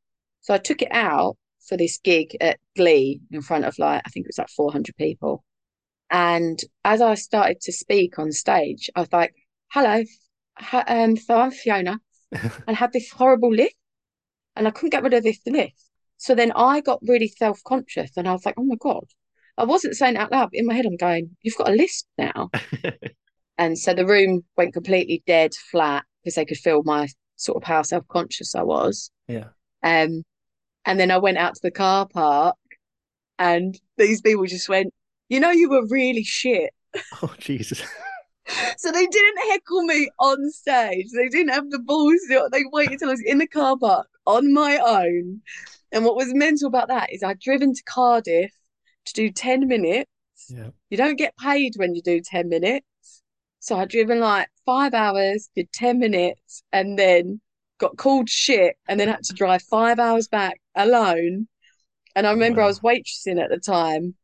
S2: So I took it out for this gig at Glee in front of like I think it was like 400 people. And as I started to speak on stage, I was like, Hello, ha- um, so I'm Fiona and I had this horrible lisp and I couldn't get rid of this lisp. So then I got really self conscious and I was like, oh my God. I wasn't saying it out loud, but in my head, I'm going, you've got a lisp now. and so the room went completely dead flat because they could feel my sort of how self conscious I was.
S1: yeah.
S2: Um, and then I went out to the car park and these people just went, you know, you were really shit.
S1: Oh Jesus.
S2: So they didn't heckle me on stage. They didn't have the balls. They waited till I was in the car park on my own. And what was mental about that is I'd driven to Cardiff to do 10 minutes.
S1: Yeah.
S2: You don't get paid when you do 10 minutes. So I'd driven like five hours, did 10 minutes, and then got called shit, and then had to drive five hours back alone. And I remember I was waitressing at the time,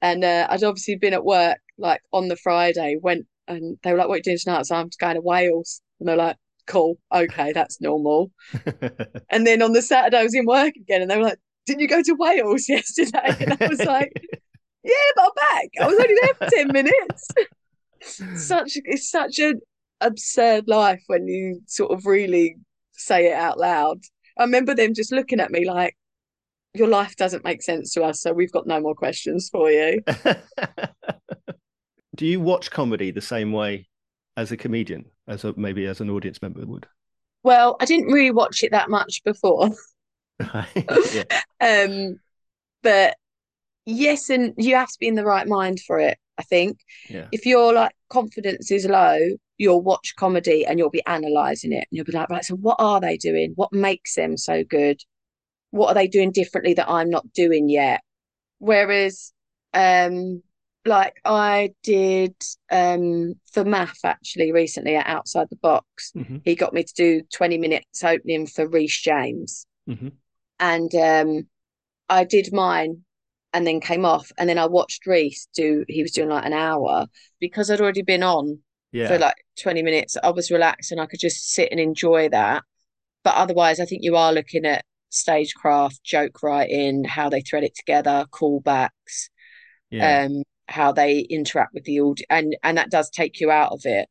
S2: and uh, I'd obviously been at work like on the Friday, went and they were like, What are you doing tonight? So I'm just going to Wales. And they're like, Cool, okay, that's normal. And then on the Saturday, I was in work again, and they were like, Didn't you go to Wales yesterday? And I was like, Yeah, but I'm back. I was only there for 10 minutes. such it's such an absurd life when you sort of really say it out loud. I remember them just looking at me like, Your life doesn't make sense to us, so we've got no more questions for you.
S1: Do you watch comedy the same way as a comedian, as a, maybe as an audience member would?
S2: Well, I didn't really watch it that much before.
S1: yeah.
S2: Um, but yes, and you have to be in the right mind for it, I think.
S1: Yeah.
S2: If your like confidence is low, you'll watch comedy and you'll be analysing it and you'll be like, right, so what are they doing? What makes them so good? What are they doing differently that I'm not doing yet? Whereas um like I did um for Mark actually recently at Outside the Box.
S1: hmm
S2: He got me to do 20 minutes opening for Reece James.
S1: Hmm
S2: and um I did mine and then came off. And then I watched Reese do he was doing like an hour. Because I'd already been on
S1: Yeah.
S2: for like 20 minutes I was relaxed and I could just sit and enjoy that. But otherwise I think you are looking at stagecraft joke writing how they thread it together callbacks.
S1: Yeah.
S2: um how they interact with the audience and and that does take you out of it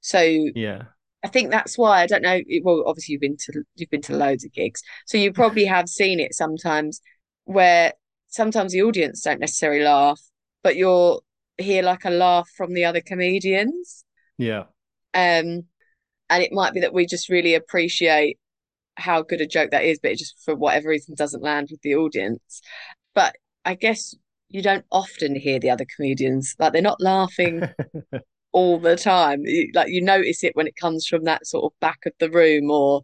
S2: so
S1: yeah.
S2: I think that's why I don't know. Well, obviously you've been to you've been to loads of gigs, so you probably have seen it sometimes where sometimes the audience don't necessarily laugh, but you'll hear like a laugh from the other comedians.
S1: Yeah.
S2: Um, and it might be that we just really appreciate how good a joke that is, but it just for whatever reason doesn't land with the audience. But I guess you don't often hear the other comedians like they're not laughing all the time. Like you notice it when it comes from that sort of back of the room or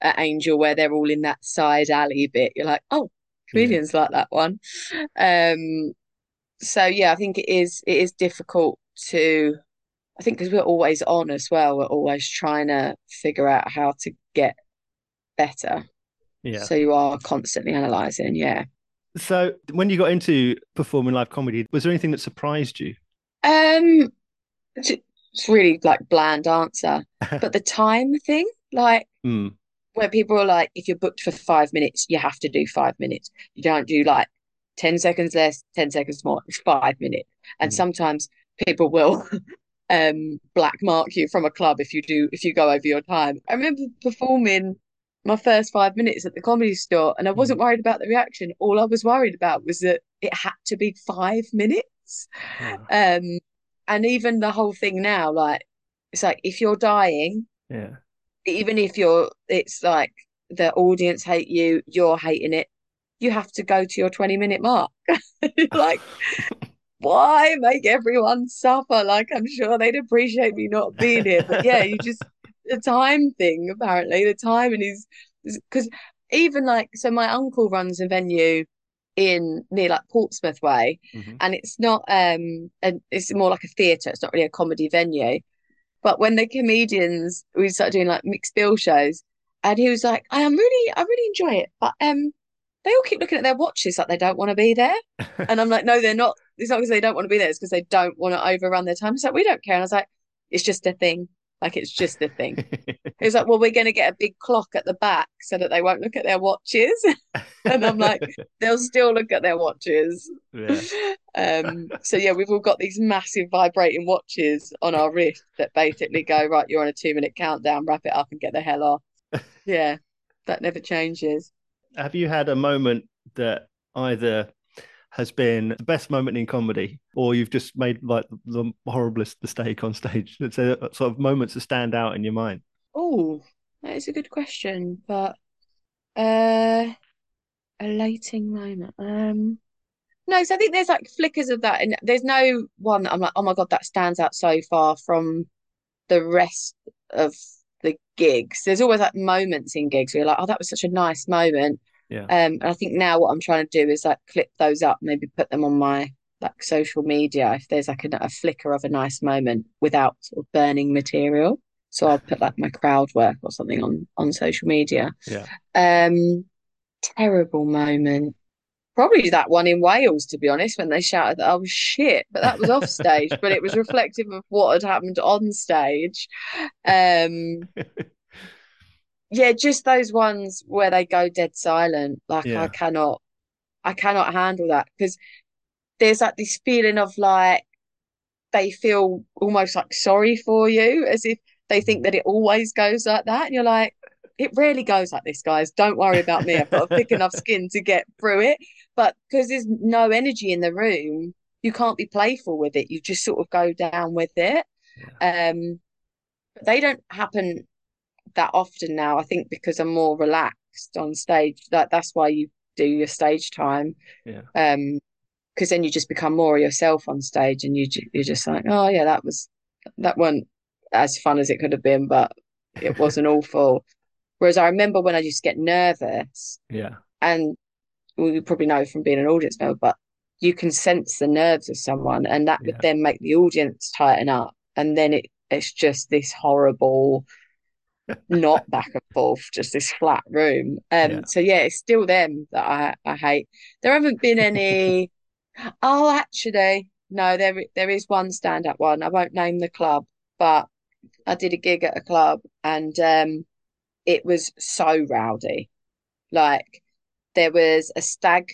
S2: at Angel where they're all in that side alley bit. You're like, oh, comedians like that one. Um, so yeah, I think it is it is difficult to. I think because we're always on as well, we're always trying to figure out how to get better.
S1: Yeah.
S2: So you are constantly analysing, yeah.
S1: So when you got into performing live comedy, was there anything that surprised you?
S2: Um, it's it's really like bland answer, but the time thing, like
S1: Mm.
S2: where people are like, if you're booked for five minutes, you have to do five minutes. You don't do like 10 seconds less, 10 seconds more, it's five minutes. And
S1: Mm.
S2: sometimes people will um black mark you from a club if you do if you go over your time. I remember performing my first five minutes at the comedy store and I wasn't worried about the reaction. All I was worried about was that it had to be five minutes.
S1: Yeah.
S2: Um and even the whole thing now, like it's like if you're dying,
S1: yeah.
S2: even if you're it's like the audience hate you, you're hating it, you have to go to your 20 minute mark. like why make everyone suffer? Like I'm sure they'd appreciate me not being here. But yeah, you just the time thing, apparently. The time and he's because even like so my uncle runs a venue in near like Portsmouth way
S1: Mhm.
S2: and it's not um and it's more like a theatre, it's not really a comedy venue. But when the comedians we started doing like mixed bill shows and he was like, I am really I really enjoy it, but um they all keep looking at their watches like they don't want to be there. And I'm like, no, they're not. It's not because they don't want to be there. It's because they don't want to overrun their time. It's like, we don't care. And I was like, it's just a thing. Like, it's just a thing. He was like, well, we're going to get a big clock at the back so that they won't look at their watches. And I'm like, they'll still look at their watches.
S1: yeah.
S2: Um, so yeah, we've all got these massive vibrating watches on our wrist that basically go, right, you're on a two minute countdown, wrap it up and get the hell off. Yeah, that never changes.
S1: Have you had a moment that either has been the best moment in comedy, or you've just made like the horriblest mistake on stage? It's a sort of moments that stand out in your mind.
S2: Oh, that is a good question, but uh a elating moment. Um no, so I think there's like flickers of that, and there's no one that I'm like, oh my God, that stands out so far from the rest of the gigs. There's always like moments in gigs where you're like, oh, that was such a nice moment.
S1: Yeah.
S2: Um, and I think now what I'm trying to do is like clip those up, maybe put them on my like social media if there's like a, a flicker of a nice moment without sort of burning material. So I'll put like my crowd work or something on on social media.
S1: Yeah.
S2: Um, terrible moment. Probably that one in Wales, to be honest, when they shouted that I was shit, but that was off stage, but it was reflective of what had happened on stage. Um, yeah, just those ones where they go dead silent. Like
S1: Yeah.
S2: I cannot, I cannot handle that because there's like this feeling of like they feel almost like sorry for you, as if they think that it always goes like that, and you're like, it rarely goes like this, guys. Don't worry about me. I've got a thick enough skin to get through it. But because there's no energy in the room, you can't be playful with it. You just sort of go down with it. Um, but they don't happen that often now. I think because I'm more relaxed on stage. That that's why you do your stage time.
S1: Yeah.
S2: Um, because then you just become more yourself on stage, and you you're just like, oh yeah, that was that wasn't as fun as it could have been, but it wasn't awful. Whereas I remember when I used to get nervous,
S1: Yeah.
S2: and well, you probably know from being an audience member, but you can sense the nerves of someone, and that
S1: Yeah.
S2: would then make the audience tighten up, and then it it's just this horrible not back and forth, just this flat room. Um,
S1: Yeah.
S2: so yeah, it's still them that I I hate. There haven't been any. Oh, actually, no, there there is one stand-up one. I won't name the club, but I did a gig at a club, and um, it was so rowdy. Like there was a stag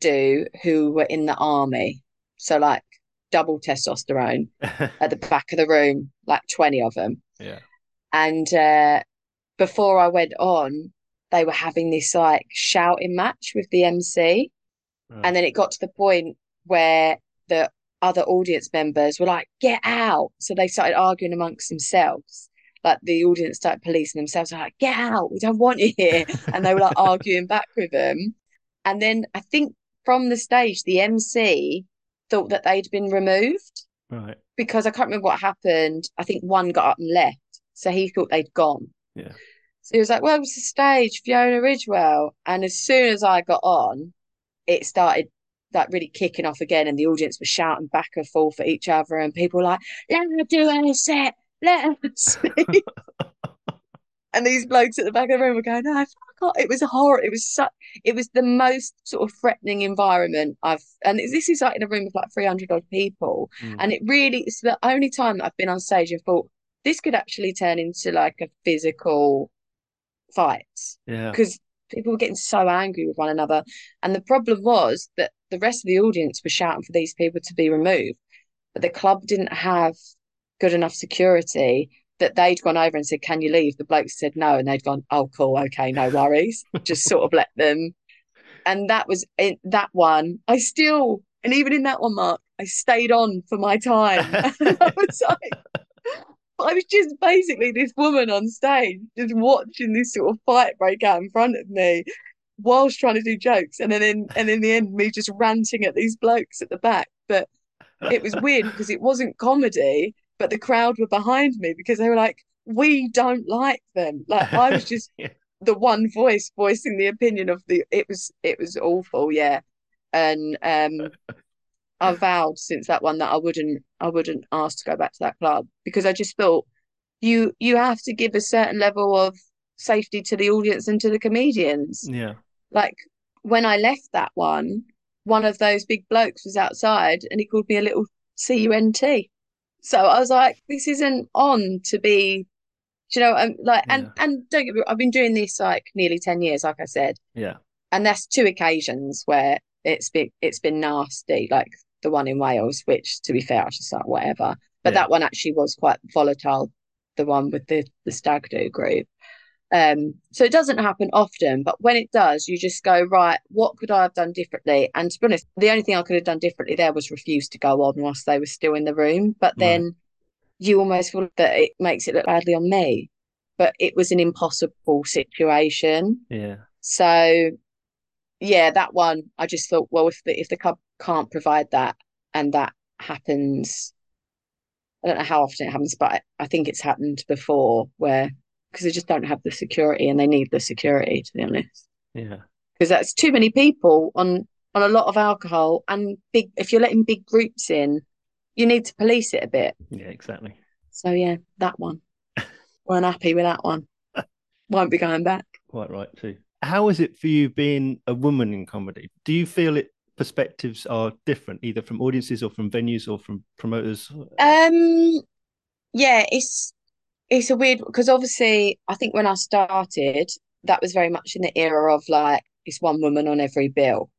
S2: do who were in the army, so like double testosterone at the back of the room, like 20 of them.
S1: yeah.
S2: And uh, before I went on, they were having this like shouting match with the MC.
S1: Right.
S2: And then it got to the point where the other audience members were like, get out. So they started arguing amongst themselves. Like the audience started policing themselves, like, get out, we don't want you here. And they were like arguing back with them. And then I think from the stage, the MC thought that they'd been removed
S1: Right.
S2: because I can't remember what happened. I think one got up and left. So he thought they'd gone.
S1: Yeah.
S2: So he was like, Well, it was the stage, Fiona Ridgewell. And as soon as I got on, it started like really kicking off again, and the audience was shouting back and forth at each other, and people were like, Let her do her set, let her speak. and these blokes at the back of the room were going, No, fuck off. It was horrible. It was such it was the most sort of threatening environment I've and this is like in a room of like 300 odd people.
S1: Mm.
S2: And it really it's the only time that I've been on stage and thought this could actually turn into like a physical fight.
S1: Yeah.
S2: because people were getting so angry with one another. And the problem was that the rest of the audience was shouting for these people to be removed, but the club didn't have good enough security that they'd gone over and said, Can you leave? The blokes said no, and they'd gone, Oh, cool, okay, no worries. Just sort of let them. And that was in that one. I still, and even in that one, Mark, I stayed on for my time. I was like, I was just basically this woman on stage, just watching this sort of fight break out in front of me, whilst trying to do jokes, and then in and in the end, me just ranting at these blokes at the back. But it was weird because it wasn't comedy, but the crowd were behind me because they were like, "We don't like them." Like I was just
S1: Yeah.
S2: the one voice voicing the opinion of the. It was it was awful, yeah, and um. I vowed since that one that I wouldn't I wouldn't ask to go back to that club because I just thought you you have to give a certain level of safety to the audience and to the comedians.
S1: Yeah.
S2: Like when I left that one, one of those big blokes was outside and he called me a little C-U-N-T. So I was like, this isn't on to be, do you know, I'm like, and
S1: Yeah.
S2: and don't get me, I've been doing this like nearly 10 years, like I said,
S1: Yeah.
S2: and that's two occasions where it's been it's been nasty, like the one in Wales, which to be fair, I was just like whatever. But
S1: Yeah.
S2: that one actually was quite volatile, the one with the the stag do group. Um, so it doesn't happen often, but when it does, you just go, right, what could I have done differently? And to be honest, the only thing I could have done differently there was refuse to go on whilst they were still in the room. But
S1: Right.
S2: then you almost feel that it makes it look badly on me. But it was an impossible situation.
S1: Yeah.
S2: So yeah, that one I just thought, well, if the if the club can't provide that and that happens, I don't know how often it happens, but I, think it's happened before where because they just don't have the security and they need the security to be honest.
S1: Yeah.
S2: Because that's too many people on on a lot of alcohol and big if you're letting big groups in, you need to police it a bit.
S1: Yeah. Exactly.
S2: So yeah, that one. Weren't happy with that one. Won't be going back.
S1: Quite right too. How is it for you being a woman in comedy? Do you feel it perspectives are different, either from audiences or from venues or from promoters?
S2: Um, yeah, it's it's a weird because obviously I think when I started, that was very much in the era of like it's one woman on every bill.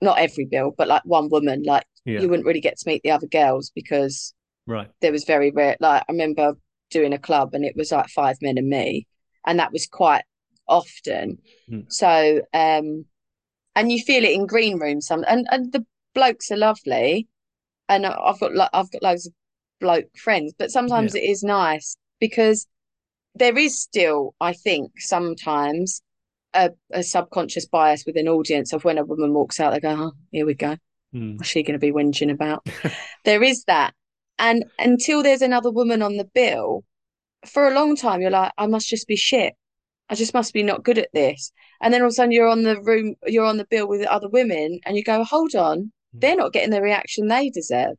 S2: Not every bill, but like one woman. Like
S1: Yeah.
S2: you wouldn't really get to meet the other girls because
S1: Right.
S2: there was very rare. Like I remember doing a club and it was like five men and me, and that was quite often.
S1: Hmm.
S2: So, um, and you feel it in green rooms. Some and and the blokes are lovely, and I've got lo- I've got loads of bloke friends, but sometimes it is nice because there is still, I think, sometimes a, a subconscious bias with an audience of when a woman walks out, they go, "Oh, here we go."
S1: Mm.
S2: what's she going to be whinging about? there is that. And until there's another woman on the bill, for a long time, you're like, I must just be shit. I just must be not good at this. And then all of a sudden you're on the room, you're on the bill with other women and you go, hold on, they're not getting the reaction they deserve.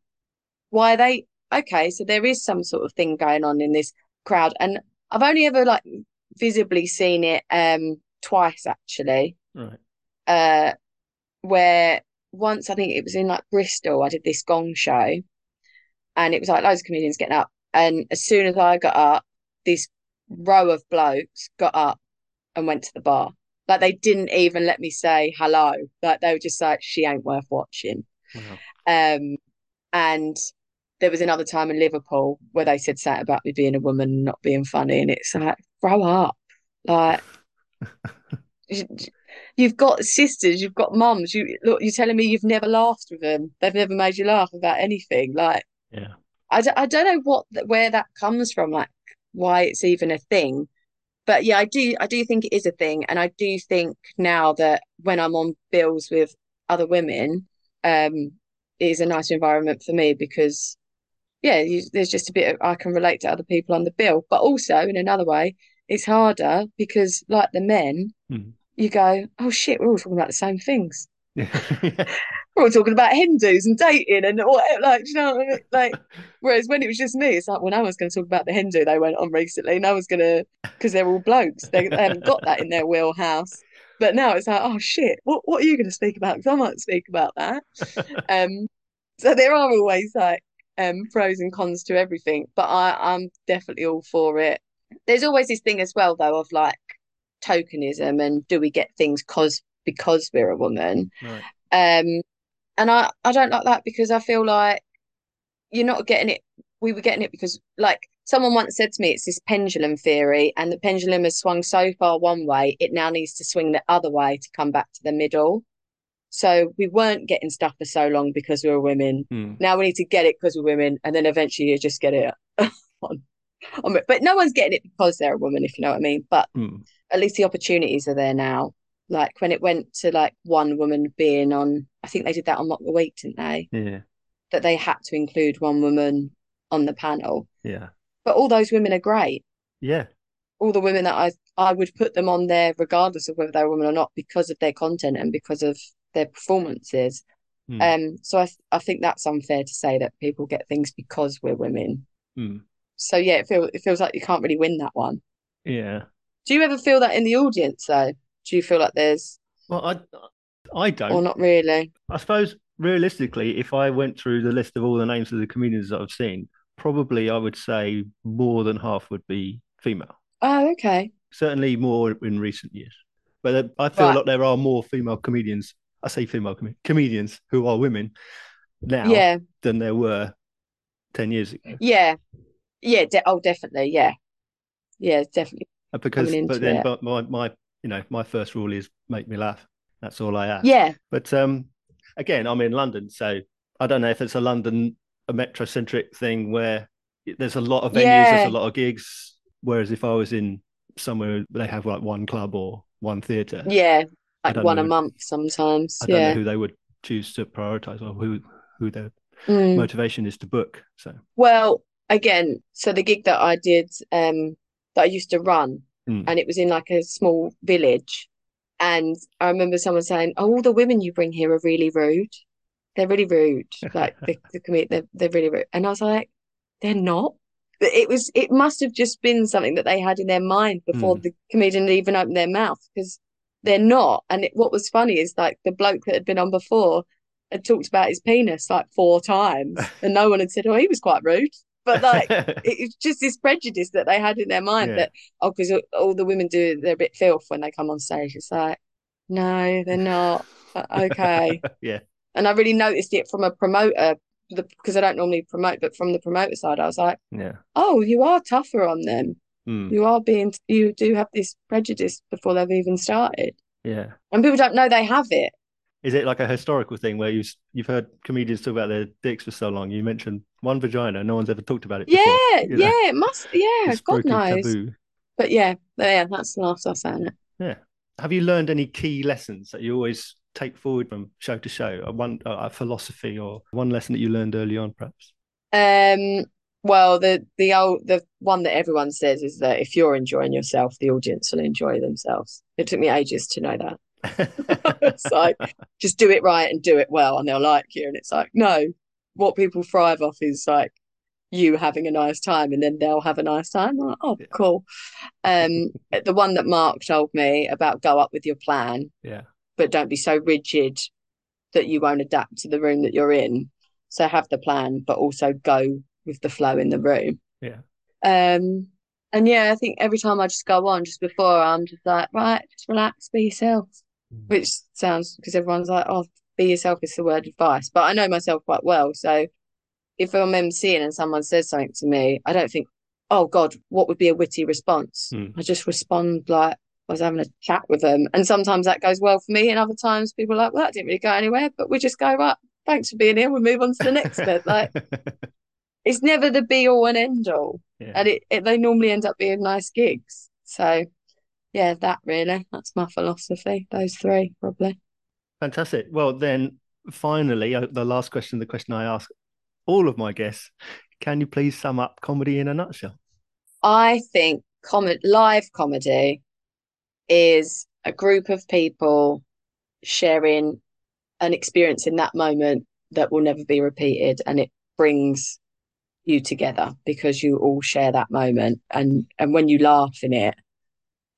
S2: Why are they? Okay, so there is some sort of thing going on in this crowd. And I've only ever like visibly seen it um twice actually
S1: Right.
S2: uh where once I think it was in like Bristol, I did this gong show and it was like loads of comedians getting up. And as soon as I got up, this row of blokes got up and went to the bar. Like they didn't even let me say hello. Like they were just like, she ain't worth watching.
S1: Wow.
S2: Um and there was another time in Liverpool where they said something about me being a woman and not being funny. And it's like, grow up. Like you've got sisters, you've got mums. You look, you're telling me you've never laughed with them. They've never made you laugh about anything. Like
S1: Yeah.
S2: I don't, I don't know what where that comes from, like why it's even a thing. But yeah, I do I do think it is a thing, and I do think now that when I'm on bills with other women, um, it is a nicer environment for me because yeah, you, there's just a bit of I can relate to other people on the bill, but also in another way, it's harder because like the men,
S1: Mhm.
S2: you go, oh shit, we're all talking about the same things.
S1: Yeah.
S2: We're all talking about hen dos and dating and what, like, you know what I mean? Like, whereas when it was just me, it's like, well, no one's going to talk about the hen do they went on recently. No one's going to, because they're all blokes. They, they haven't got that in their wheelhouse. But now it's like, oh shit, what what are you going to speak about? Because I might speak about that. Um, so there are always like um pros and cons to everything, but I I'm definitely all for it. There's always this thing as well though of like tokenism and do we get things cause because we're a woman.
S1: Right.
S2: Um, and I I don't like that because I feel like you're not getting it. We were getting it because like someone once said to me, it's this pendulum theory, and the pendulum has swung so far one way, it now needs to swing the other way to come back to the middle. So we weren't getting stuff for so long because we were women.
S1: Mm.
S2: Now we need to get it because we're women, and then eventually you just get it. on, on. But no one's getting it because they're a woman, if you know what I mean. But
S1: Mm.
S2: at least the opportunities are there now. Like when it went to like one woman being on, I think they did that on Mock the Week, didn't they?
S1: Yeah.
S2: That they had to include one woman on the panel.
S1: Yeah.
S2: But all those women are great.
S1: Yeah.
S2: All the women that I I would put them on there regardless of whether they're a woman or not because of their content and because of their performances.
S1: Mm.
S2: Um, so I I think that's unfair to say that people get things because we're women.
S1: Mm.
S2: So yeah, it feels it feels like you can't really win that one.
S1: Yeah.
S2: Do you ever feel that in the audience though? Do you feel like there's
S1: Well, I I don't.
S2: or not really?
S1: I suppose realistically, if I went through the list of all the names of the comedians that I've seen, probably I would say more than half would be female.
S2: Oh, okay.
S1: Certainly more in recent years. But I feel
S2: Right.
S1: like there are more female comedians. I say female com- comedians who are women now
S2: Yeah,
S1: than there were 10 years ago.
S2: yeah, yeah. De oh, definitely. Yeah, yeah, definitely.
S1: Because, but then,
S2: it.
S1: but my, my, you know, my first rule is make me laugh. That's all I ask.
S2: Yeah,
S1: But um, again, I'm in London, so I don't know if it's a London a metrocentric thing where there's a lot of venues,
S2: Yeah.
S1: there's a lot of gigs. Whereas if I was in somewhere they have like one club or one theatre,
S2: yeah. Like one a month sometimes.
S1: I don't
S2: Yeah.
S1: know who they would choose to prioritize or who who their
S2: Mm.
S1: motivation is to book. So
S2: Well, again, so the gig that I did, um, that I used to run,
S1: Mm.
S2: and it was in like a small village, and I remember someone saying, "Oh, all the women you bring here are really rude. They're really rude. Like the the comedian, they're they're really rude." And I was like, "They're not." But It was it must have just been something that they had in their mind before
S1: Mm.
S2: the comedian even opened their mouth because they're not. And it, what was funny is like the bloke that had been on before had talked about his penis like four times, and no one had said, "Oh, he was quite rude." But like it's just this prejudice that they had in their mind
S1: Yeah.
S2: that oh because all the women do they're a bit filth when they come on stage it's like no they're not Uh, okay
S1: yeah,
S2: and I really noticed it from a promoter because I don't normally promote but from the promoter side I was like
S1: yeah,
S2: oh you are tougher on them
S1: Mm.
S2: you are being you do have this prejudice before they've even started
S1: yeah.
S2: and people don't know they have it
S1: Is it like a historical thing where you've you've heard comedians talk about their dicks for so long? You mentioned one vagina, no one's ever talked about it before.
S2: yeah
S1: you know?
S2: yeah it must yeah
S1: This
S2: God knows
S1: taboo.
S2: but yeah yeah that's the last I'll say on it
S1: Yeah. Have you learned any key lessons that you always take forward from show to show? A one a philosophy or one lesson that you learned early on, perhaps?
S2: Um, well, the the old the one that everyone says is that if you're enjoying yourself, the audience will enjoy themselves. It took me ages to know that. It's like just do it right and do it well, and they'll like you. And it's like no, what people thrive off is like you having a nice time, and then they'll have a nice time. I'm like, oh,
S1: Yeah.
S2: cool. Um, the one that Mark told me about go up with your plan,
S1: yeah.
S2: but don't be so rigid that you won't adapt to the room that you're in. So have the plan, but also go with the flow in the room.
S1: Yeah.
S2: Um, and yeah, I think every time I just go on, just before I'm just like, right, just relax, be yourself.
S1: Mm.
S2: Which sounds because everyone's like, oh, be yourself is the word advice. But I know myself quite well. So if I'm emceeing and someone says something to me, I don't think, oh God, what would be a witty response?
S1: Mm.
S2: I just respond like I was having a chat with them. And sometimes that goes well for me, and other times people are like, well, that didn't really go anywhere, but we just go, right, thanks for being here. We'll move on to the next bit. Like it's never the be all and end all.
S1: yeah.
S2: And it, it they normally end up being nice gigs. So yeah, that really. That's my philosophy. Those three, probably.
S1: Fantastic. Well, then finally, uh, the last question, the question I ask all of my guests, can you please sum up comedy in a nutshell?
S2: I think com- live comedy is a group of people sharing an experience in that moment that will never be repeated and it brings you together because you all share that moment and and when you laugh in it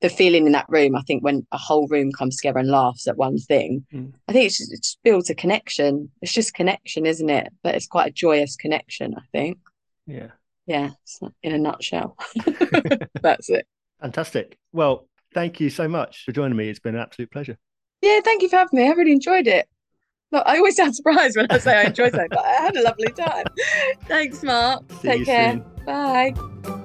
S2: the feeling in that room I think when a whole room comes together and laughs at one thing
S1: Mm.
S2: I think it's just, it just builds a connection it's just connection isn't it but it's quite a joyous connection I think
S1: Yeah.
S2: yeah in a nutshell that's it
S1: Fantastic. Well, Thank you so much for joining me. It's been an absolute pleasure.
S2: Yeah, thank you for having me. I really enjoyed it. Look, I always sound surprised when I say I enjoyed something, but I had a lovely time. Thanks, Mark.
S1: See
S2: Take care.
S1: soon.
S2: Bye.